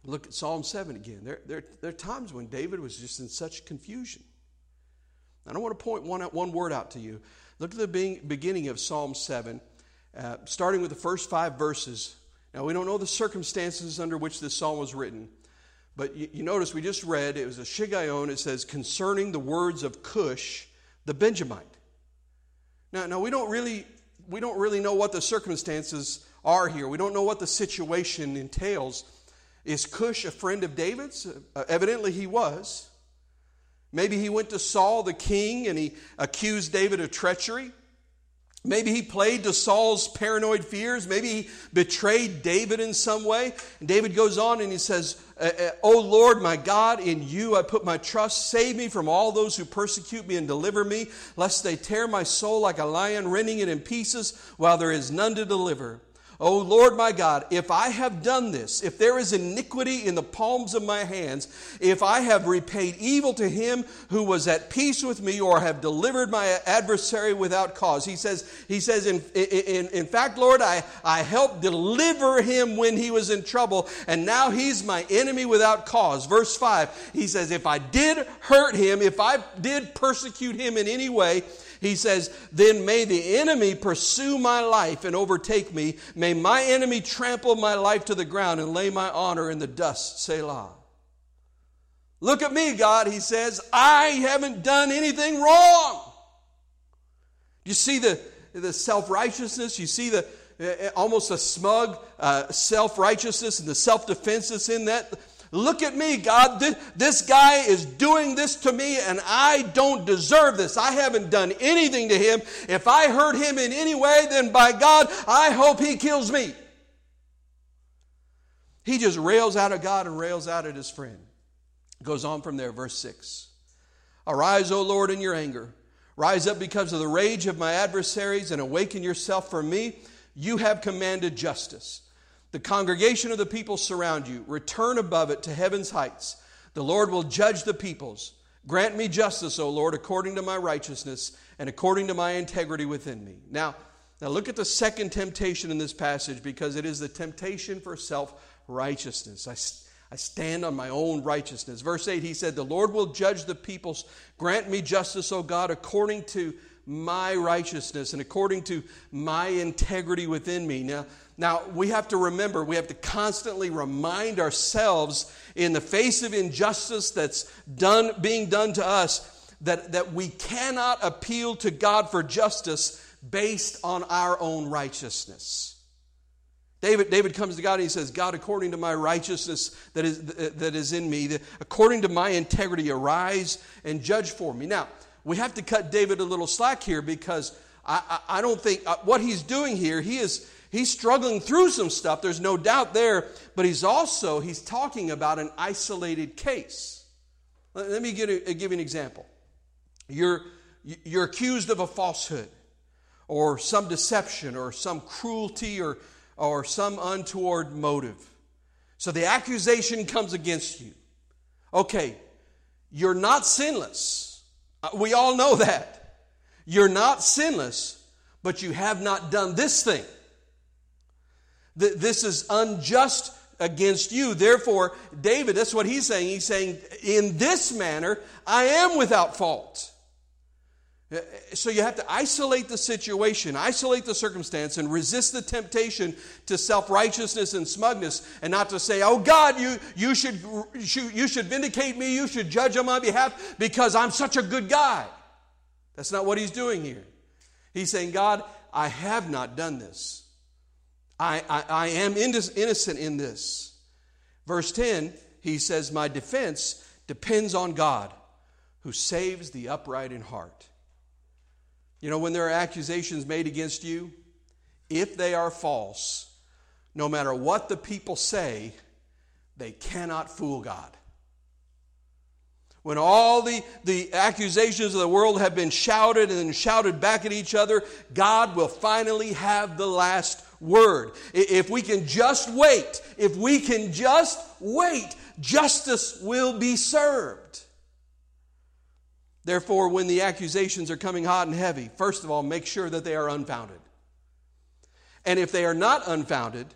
A: Look at Psalm 7 again. There, there, there are times when David was just in such confusion. I don't want to point one, one word out to you. Look at the beginning of Psalm 7, uh, starting with the first five verses. Now, we don't know the circumstances under which this psalm was written, but you, you notice we just read, it was a Shiggaion, it says, concerning the words of Cush, the Benjamite. Now, now we, don't really, we don't really know what the circumstances are here. We don't know what the situation entails. Is Cush a friend of David's? Uh, evidently he was. Maybe he went to Saul the king and he accused David of treachery. Maybe he played to Saul's paranoid fears. Maybe he betrayed David in some way. And David goes on and he says, Oh Lord, my God, in you I put my trust. Save me from all those who persecute me and deliver me, lest they tear my soul like a lion, rending it in pieces while there is none to deliver. O Lord my God, if I have done this, if there is iniquity in the palms of my hands, if I have repaid evil to him who was at peace with me, or have delivered my adversary without cause, he says, he says, in, in, in fact, Lord, I, I helped deliver him when he was in trouble, and now he's my enemy without cause. Verse 5, he says, if I did hurt him, if I did persecute him in any way, he says, Then may the enemy pursue my life and overtake me. May my enemy trample my life to the ground and lay my honor in the dust. Selah. Look at me, God, he says. I haven't done anything wrong. You see the, the self righteousness? You see the uh, almost a smug uh, self righteousness and the self defense that's in that? Look at me, God. This guy is doing this to me, and I don't deserve this. I haven't done anything to him. If I hurt him in any way, then by God, I hope he kills me. He just rails out at God and rails out at his friend. Goes on from there, verse 6. Arise, O Lord, in your anger. Rise up because of the rage of my adversaries and awaken yourself for me. You have commanded justice. The congregation of the people surround you. Return above it to heaven's heights. The Lord will judge the peoples. Grant me justice, O Lord, according to my righteousness and according to my integrity within me. Now, now look at the second temptation in this passage because it is the temptation for self righteousness. I, I stand on my own righteousness. Verse 8, he said, The Lord will judge the peoples. Grant me justice, O God, according to my righteousness and according to my integrity within me. Now, now, we have to remember, we have to constantly remind ourselves in the face of injustice that's done, being done to us that, that we cannot appeal to God for justice based on our own righteousness. David, David comes to God and he says, God, according to my righteousness that is, that is in me, according to my integrity, arise and judge for me. Now, we have to cut David a little slack here because I, I, I don't think uh, what he's doing here, he is he's struggling through some stuff there's no doubt there but he's also he's talking about an isolated case let me give, a, give you an example you're you're accused of a falsehood or some deception or some cruelty or or some untoward motive. So the accusation comes against you. Okay, you're not sinless. Uh, we all know that. You're not sinless, but you have not done this thing. This is unjust against you. Therefore, David, that's what he's saying. He's saying, In this manner, I am without fault. So you have to isolate the situation, isolate the circumstance, and resist the temptation to self righteousness and smugness, and not to say, "Oh God, you you should you should vindicate me, you should judge on my behalf because I'm such a good guy." That's not what he's doing here. He's saying, "God, I have not done this. I I, I am innocent in this." Verse ten, he says, "My defense depends on God, who saves the upright in heart." You know, when there are accusations made against you, if they are false, no matter what the people say, they cannot fool God. When all the, the accusations of the world have been shouted and shouted back at each other, God will finally have the last word. If we can just wait, if we can just wait, justice will be served. Therefore, when the accusations are coming hot and heavy, first of all, make sure that they are unfounded. And if they are not unfounded,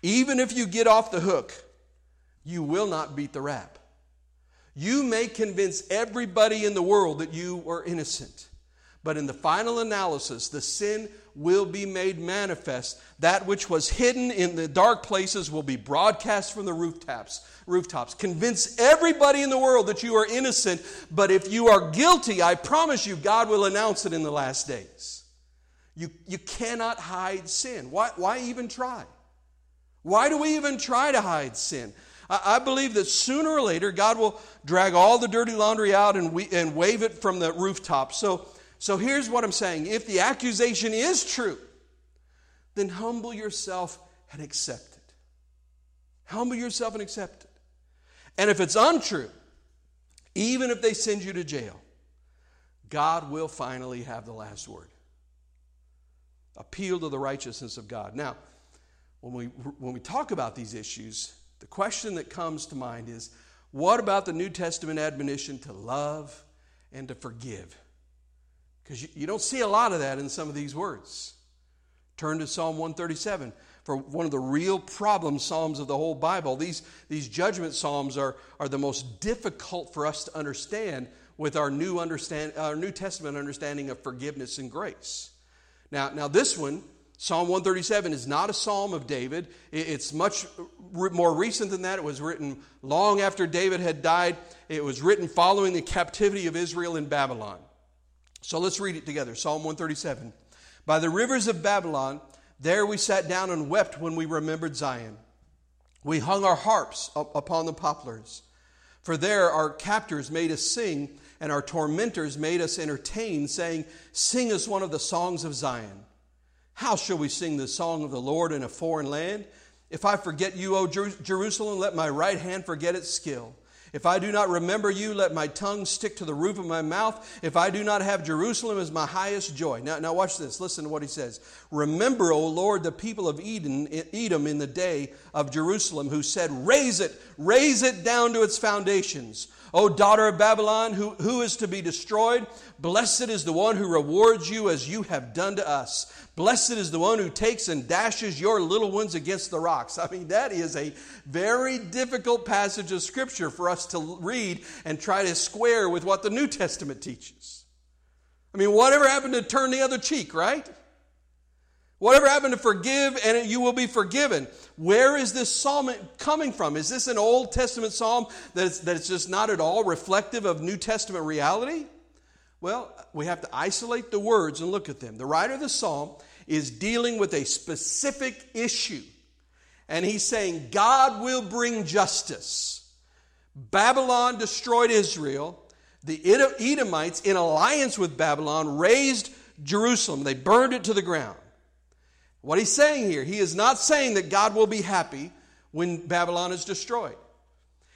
A: even if you get off the hook, you will not beat the rap. You may convince everybody in the world that you are innocent, but in the final analysis, the sin will be made manifest. That which was hidden in the dark places will be broadcast from the rooftops. Rooftops. Convince everybody in the world that you are innocent, but if you are guilty, I promise you, God will announce it in the last days. You, you cannot hide sin. Why, why even try? Why do we even try to hide sin? I, believe that sooner or later, God will drag all the dirty laundry out and, we, and wave it from the rooftop. So, so here's what I'm saying if the accusation is true, then humble yourself and accept it. Humble yourself and accept it. And if it's untrue, even if they send you to jail, God will finally have the last word. Appeal to the righteousness of God. Now, when we, when we talk about these issues, the question that comes to mind is what about the New Testament admonition to love and to forgive? Because you, you don't see a lot of that in some of these words. Turn to Psalm 137 for one of the real problem psalms of the whole Bible. These, these judgment psalms are, are the most difficult for us to understand with our new, understand, our new Testament understanding of forgiveness and grace. Now, now, this one, Psalm 137, is not a psalm of David. It's much more recent than that. It was written long after David had died. It was written following the captivity of Israel in Babylon. So let's read it together Psalm 137. By the rivers of Babylon, there we sat down and wept when we remembered Zion. We hung our harps upon the poplars. For there our captors made us sing, and our tormentors made us entertain, saying, Sing us one of the songs of Zion. How shall we sing the song of the Lord in a foreign land? If I forget you, O Jerusalem, let my right hand forget its skill. If I do not remember you, let my tongue stick to the roof of my mouth. If I do not have Jerusalem as my highest joy. Now, now watch this. Listen to what he says. Remember, O Lord, the people of Eden, Edom in the day of Jerusalem, who said, Raze it, raze it down to its foundations. O daughter of Babylon, who, who is to be destroyed? Blessed is the one who rewards you as you have done to us. Blessed is the one who takes and dashes your little ones against the rocks. I mean, that is a very difficult passage of Scripture for us to read and try to square with what the New Testament teaches. I mean, whatever happened to turn the other cheek, right? Whatever happened to forgive and you will be forgiven. Where is this psalm coming from? Is this an Old Testament psalm that's, that's just not at all reflective of New Testament reality? Well, we have to isolate the words and look at them. The writer of the psalm is dealing with a specific issue, and he's saying, God will bring justice. Babylon destroyed Israel. The Edomites, in alliance with Babylon, razed Jerusalem. They burned it to the ground. What he's saying here, he is not saying that God will be happy when Babylon is destroyed.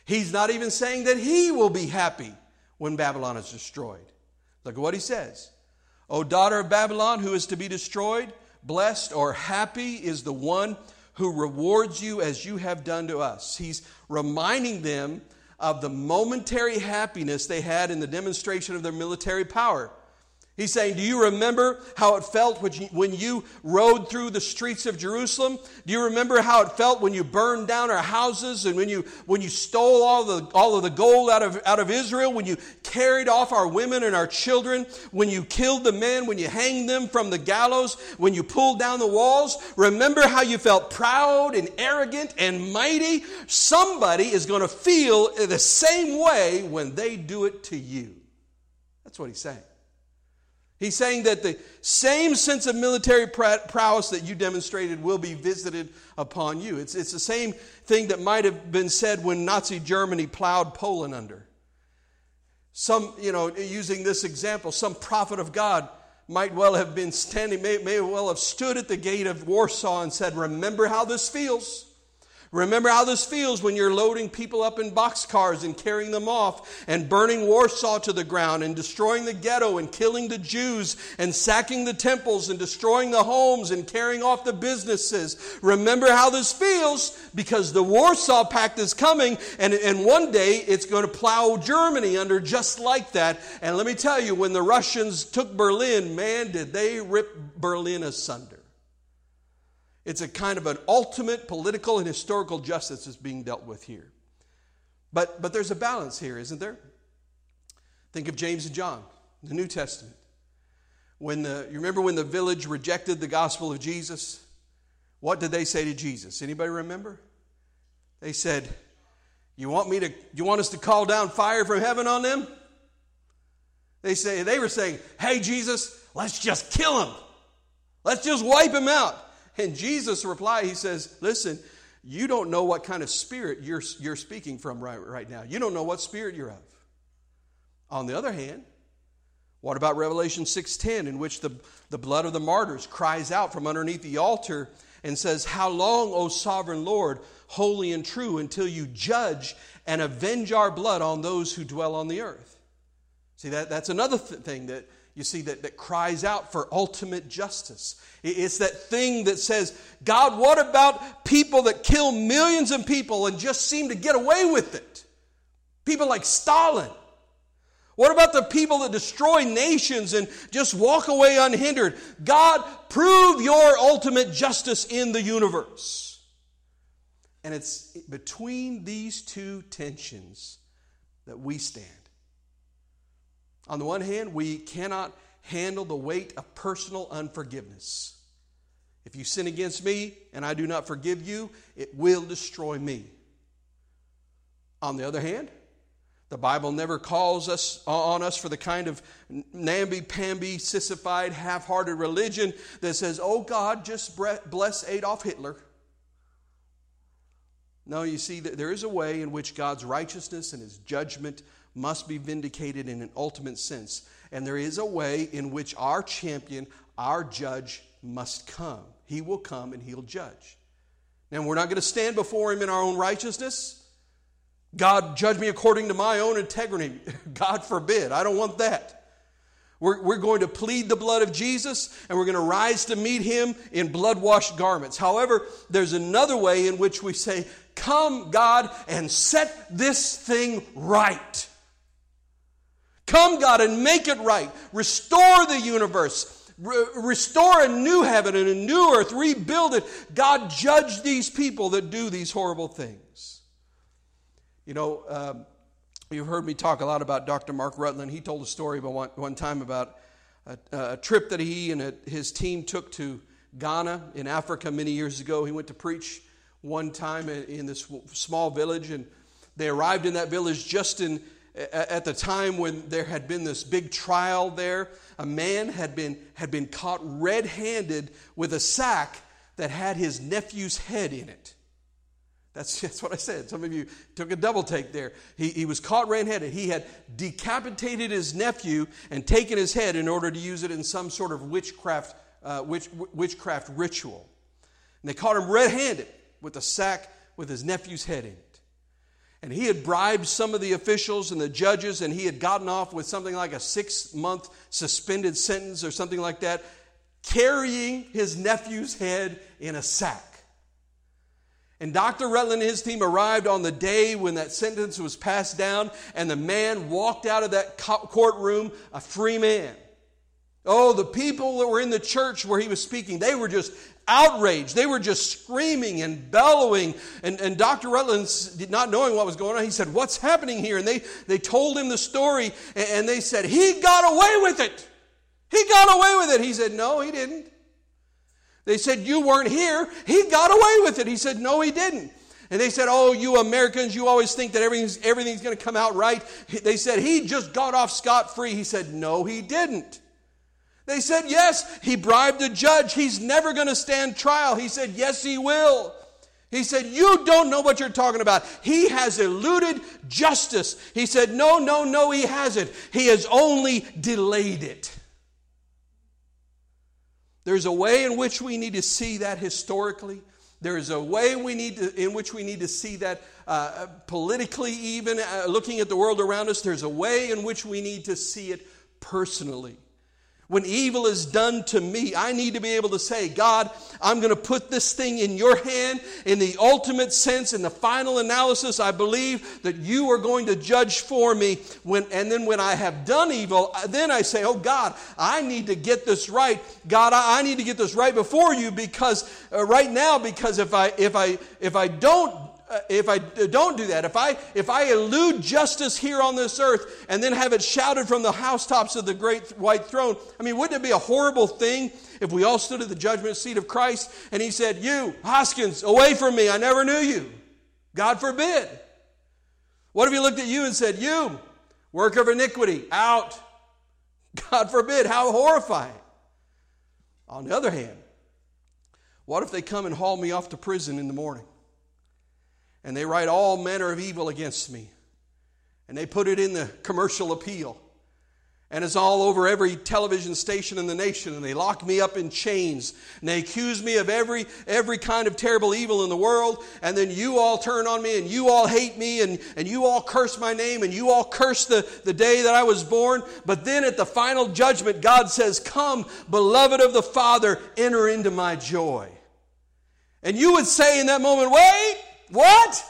A: He's not even saying that he will be happy when Babylon is destroyed. Look at what he says. O daughter of Babylon, who is to be destroyed, blessed or happy is the one who rewards you as you have done to us. He's reminding them of the momentary happiness they had in the demonstration of their military power. He's saying, Do you remember how it felt when you rode through the streets of Jerusalem? Do you remember how it felt when you burned down our houses and when you, when you stole all, the, all of the gold out of, out of Israel? When you carried off our women and our children? When you killed the men? When you hanged them from the gallows? When you pulled down the walls? Remember how you felt proud and arrogant and mighty? Somebody is going to feel the same way when they do it to you. That's what he's saying. He's saying that the same sense of military prowess that you demonstrated will be visited upon you. It's, it's the same thing that might have been said when Nazi Germany plowed Poland under. Some, you know, using this example, some prophet of God might well have been standing, may, may well have stood at the gate of Warsaw and said, Remember how this feels. Remember how this feels when you're loading people up in boxcars and carrying them off and burning Warsaw to the ground and destroying the ghetto and killing the Jews and sacking the temples and destroying the homes and carrying off the businesses. Remember how this feels because the Warsaw Pact is coming and, and one day it's going to plow Germany under just like that. And let me tell you, when the Russians took Berlin, man, did they rip Berlin asunder. It's a kind of an ultimate political and historical justice that's being dealt with here. But, but there's a balance here, isn't there? Think of James and John, the New Testament. When the, you remember when the village rejected the gospel of Jesus? What did they say to Jesus? Anybody remember? They said, You want me to you want us to call down fire from heaven on them? They say they were saying, Hey Jesus, let's just kill him. Let's just wipe him out. And Jesus replied, He says, Listen, you don't know what kind of spirit you're, you're speaking from right, right now. You don't know what spirit you're of. On the other hand, what about Revelation 6:10, in which the, the blood of the martyrs cries out from underneath the altar and says, How long, O sovereign Lord, holy and true, until you judge and avenge our blood on those who dwell on the earth? See, that, that's another th- thing that you see, that, that cries out for ultimate justice. It's that thing that says, God, what about people that kill millions of people and just seem to get away with it? People like Stalin. What about the people that destroy nations and just walk away unhindered? God, prove your ultimate justice in the universe. And it's between these two tensions that we stand. On the one hand, we cannot handle the weight of personal unforgiveness. If you sin against me and I do not forgive you, it will destroy me. On the other hand, the Bible never calls us uh, on us for the kind of namby-pamby, sissified, half-hearted religion that says, "Oh God, just bless Adolf Hitler." No, you see, there is a way in which God's righteousness and His judgment must be vindicated in an ultimate sense. And there is a way in which our champion, our judge, must come. He will come and he'll judge. Now, we're not going to stand before him in our own righteousness. God, judge me according to my own integrity. God forbid. I don't want that. We're, we're going to plead the blood of Jesus and we're going to rise to meet him in blood washed garments. However, there's another way in which we say, Come, God, and set this thing right. Come, God, and make it right. Restore the universe. Re- restore a new heaven and a new earth. Rebuild it. God, judge these people that do these horrible things. You know, um, you've heard me talk a lot about Dr. Mark Rutland. He told a story about one, one time about a, a trip that he and a, his team took to Ghana in Africa many years ago. He went to preach one time in, in this small village, and they arrived in that village just in at the time when there had been this big trial there, a man had been, had been caught red handed with a sack that had his nephew's head in it. That's, that's what I said. Some of you took a double take there. He, he was caught red handed. He had decapitated his nephew and taken his head in order to use it in some sort of witchcraft, uh, witch, witchcraft ritual. And they caught him red handed with a sack with his nephew's head in it. And he had bribed some of the officials and the judges, and he had gotten off with something like a six month suspended sentence or something like that. carrying his nephew's head in a sack. And Dr. Rutland and his team arrived on the day when that sentence was passed down, and the man walked out of that courtroom a free man. Oh, the people that were in the church where he was speaking, they were just outraged. They were just screaming and bellowing. And, and Dr. Rutland, not knowing what was going on, he said, What's happening here? And they, they told him the story, and, and they said, He got away with it. He got away with it. He said, No, he didn't. They said, You weren't here. He got away with it. He said, No, he didn't. And they said, Oh, you Americans, you always think that everything's, everything's going to come out right. They said, He just got off scot free. He said, No, he didn't. They said, Yes, he bribed a judge. He's never going to stand trial. He said, Yes, he will. He said, You don't know what you're talking about. He has eluded justice. He said, No, no, no, he hasn't. He has only delayed it. There's a way in which we need to see that historically. There is a way we need to, in which we need to see that uh, politically, even uh, looking at the world around us. There's a way in which we need to see it personally. When evil is done to me, I need to be able to say, God, I'm going to put this thing in your hand. In the ultimate sense, in the final analysis, I believe that you are going to judge for me. When, and then when I have done evil, then I say, Oh God, I need to get this right. God, I, I need to get this right before you because uh, right now, because if I if I if I don't uh, Uh, if I don't do that, if I, if I elude justice here on this earth and then have it shouted from the housetops of the great white throne, I mean, wouldn't it be a horrible thing if we all stood at the judgment seat of Christ and he said, You, Hoskins, away from me, I never knew you? God forbid. What if he looked at you and said, You, work of iniquity, out? God forbid. How horrifying. On the other hand, what if they come and haul me off to prison in the morning? And they write all manner of evil against me. And they put it in the commercial appeal. And it's all over every television station in the nation. And they lock me up in chains. And they accuse me of every, every kind of terrible evil in the world. And then you all turn on me and you all hate me and, and you all curse my name and you all curse the, the day that I was born. But then at the final judgment, God says, Come, beloved of the Father, enter into my joy. And you would say in that moment, Wait, what?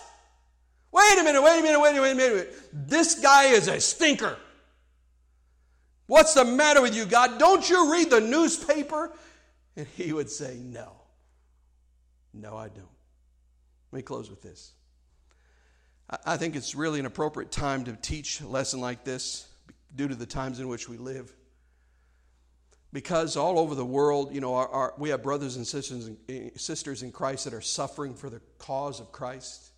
A: Wait a minute, wait a minute, wait a minute, wait a minute. This guy is a stinker. What's the matter with you, God? Don't you read the newspaper? And he would say, No. No, I don't. Let me close with this. I think it's really an appropriate time to teach a lesson like this due to the times in which we live because all over the world, you know, our, our, we have brothers and sisters, sisters in Christ that are suffering for the cause of Christ.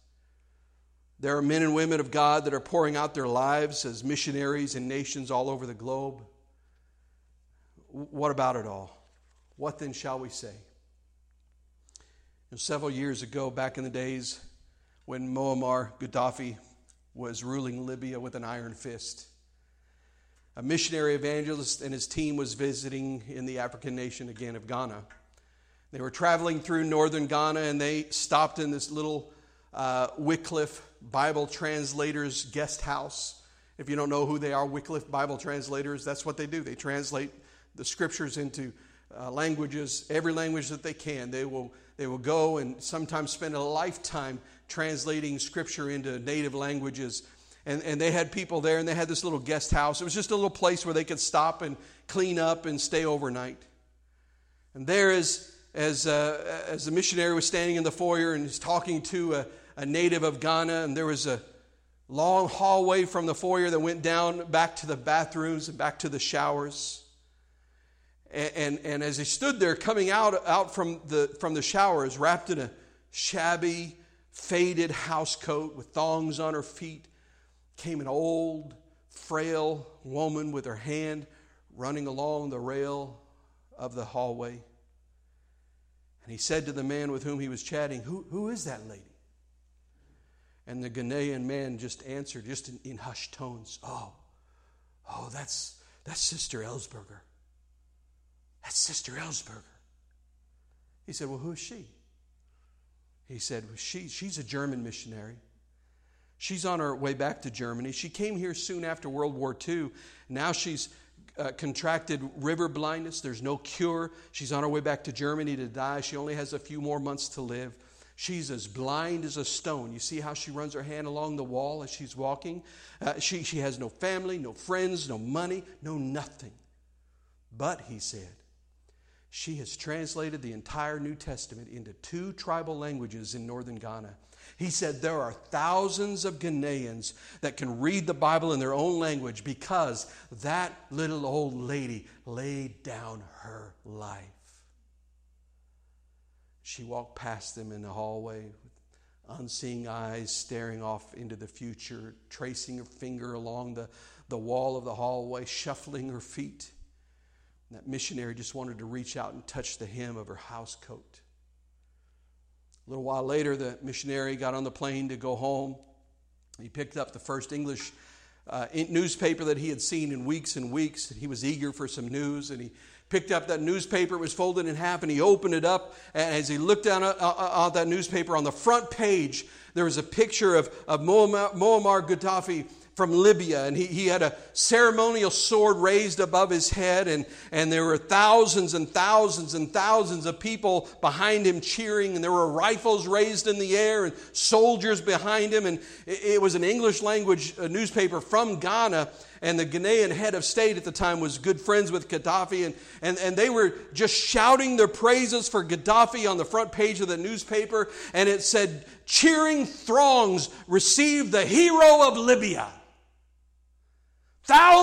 A: There are men and women of God that are pouring out their lives as missionaries in nations all over the globe. What about it all? What then shall we say? Know, several years ago, back in the days when Muammar Gaddafi was ruling Libya with an iron fist, a missionary evangelist and his team was visiting in the African nation again of Ghana. They were traveling through northern Ghana and they stopped in this little uh, Wycliffe Bible translators guest house. If you don't know who they are, Wycliffe Bible translators, that's what they do. They translate the scriptures into uh, languages, every language that they can. They will, they will go and sometimes spend a lifetime translating scripture into native languages and, and they had people there, and they had this little guest house. It was just a little place where they could stop and clean up and stay overnight. And there is, as, uh, as the missionary was standing in the foyer and he's talking to a, a native of Ghana, and there was a long hallway from the foyer that went down back to the bathrooms and back to the showers. And, and, and, as he stood there coming out, out from, the, from the showers, wrapped in a shabby, faded house coat with thongs on her feet, came an old, frail woman with her hand running along the rail of the hallway. And he said to the man with whom he was chatting, Who, who is that lady? And the Ghanaian man just answered, just in, in hushed tones, Oh, oh, that's, that's Sister Elsberger. That's Sister Elsberger. He said, Well, who is she? He said, well, she, She's a German missionary. She's on her way back to Germany. She came here soon after World War II. Now she's uh, contracted river blindness. There's no cure. She's on her way back to Germany to die. She only has a few more months to live. She's as blind as a stone. You see how she runs her hand along the wall as she's walking? Uh, she, she has no family, no friends, no money, no nothing. But, he said, she has translated the entire New Testament into two tribal languages in northern Ghana. He said there are thousands of Ghanaians that can read the Bible in their own language because that little old lady laid down her life. She walked past them in the hallway with unseeing eyes staring off into the future, tracing her finger along the, the wall of the hallway, shuffling her feet. That missionary just wanted to reach out and touch the hem of her house coat. A little while later, the missionary got on the plane to go home. He picked up the first English uh, newspaper that he had seen in weeks and weeks. He was eager for some news, and he picked up that newspaper. It was folded in half, and he opened it up. And as he looked down uh, uh, uh, at, at that newspaper, on the front page, there was a picture of, of Muammar Gaddafi from Libya, and he, he had a ceremonial sword raised above his head, and, and there were thousands and thousands and thousands of people behind him cheering, and there were rifles raised in the air, and soldiers behind him, and it, it was an English language uh, newspaper from Ghana, and the Ghanaian head of state at the time was good friends with Gaddafi, and, and, and they were just shouting their praises for Gaddafi on the front page of the newspaper, and it said, Cheering throngs received the hero of Libya.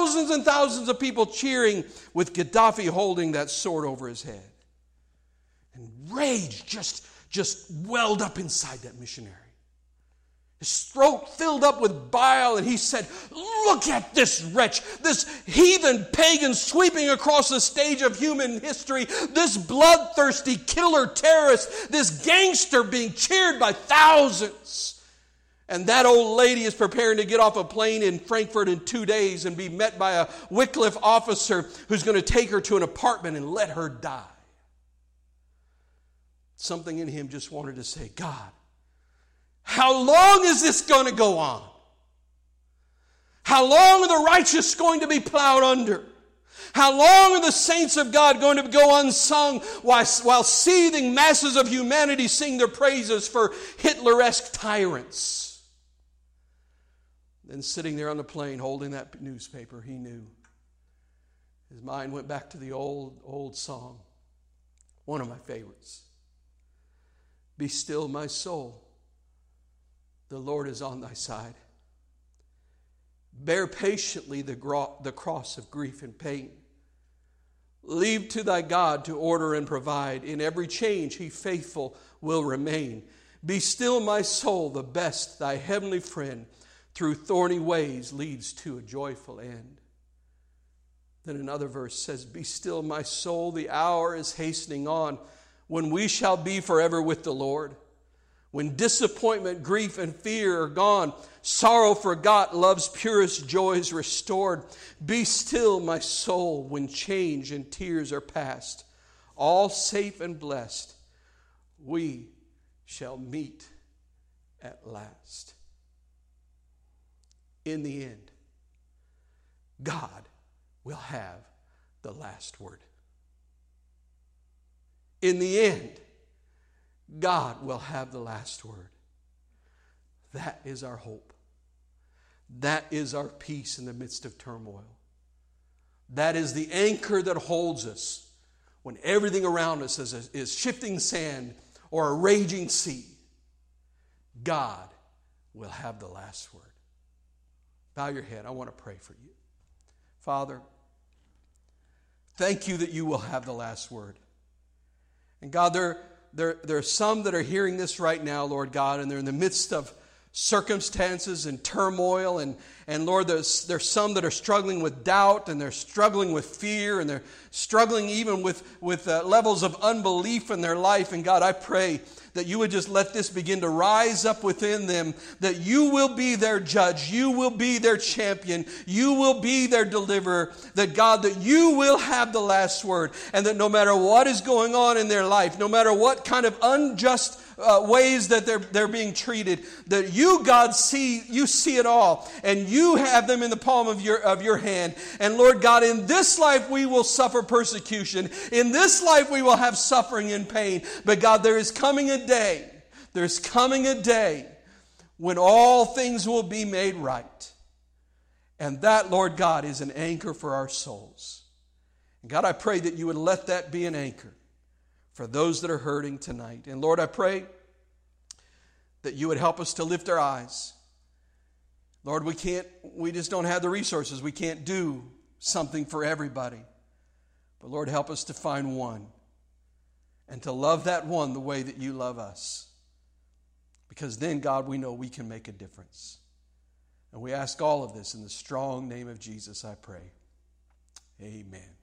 A: Thousands and thousands of people cheering with Gaddafi holding that sword over his head. And rage just, just welled up inside that missionary. His throat filled up with bile, and he said, Look at this wretch, this heathen pagan sweeping across the stage of human history, this bloodthirsty killer terrorist, this gangster being cheered by thousands. And that old lady is preparing to get off a plane in Frankfurt in two days and be met by a Wycliffe officer who's going to take her to an apartment and let her die. Something in him just wanted to say, God, how long is this going to go on? How long are the righteous going to be plowed under? How long are the saints of God going to go unsung while, while seething masses of humanity sing their praises for Hitler esque tyrants? Then, sitting there on the plane holding that newspaper, he knew. His mind went back to the old, old song, one of my favorites Be still, my soul, the Lord is on thy side. Bear patiently the, gro- the cross of grief and pain. Leave to thy God to order and provide. In every change, he faithful will remain. Be still, my soul, the best, thy heavenly friend through thorny ways leads to a joyful end. Then another verse says, Be still, my soul, the hour is hastening on when we shall be forever with the Lord. When disappointment, grief, and fear are gone, sorrow forgot, love's purest joys restored. Be still, my soul, when change and tears are past. All safe and blessed, we shall meet at last in the end, God will have the last word. In the end, God will have the last word. That is our hope. That is our peace in the midst of turmoil. That is the anchor that holds us when everything around us is, is shifting sand or a raging sea. God will have the last word. Bow your head. I want to pray for you. Father, thank you that you will have the last word. And God, there, there, there are some that are hearing this right now, Lord God, and they're in the midst of circumstances and turmoil. And, and Lord, there's, there's some that are struggling with doubt and they're struggling with fear and they're struggling even with, with uh, levels of unbelief in their life. And God, I pray that you would just let this begin to rise up within them, that you will be their judge, you will be their champion, you will be their deliverer, that God, that you will have the last word, and that no matter what is going on in their life, no matter what kind of unjust uh, ways that they're, they're being treated, that you, God, see, you see it all, and you have them in the palm of your, of your hand. And Lord God, in this life we will suffer persecution. In this life we will have suffering and pain. But God, there is coming a day, there's coming a day when all things will be made right. And that, Lord God, is an anchor for our souls. And God, I pray that you would let that be an anchor for those that are hurting tonight. And Lord, I pray that you would help us to lift our eyes. Lord, we can't, we just don't have the resources. We can't do something for everybody. But Lord, help us to find one and to love that one the way that you love us. Because then, God, we know we can make a difference. And we ask all of this in the strong name of Jesus, I pray. Amen.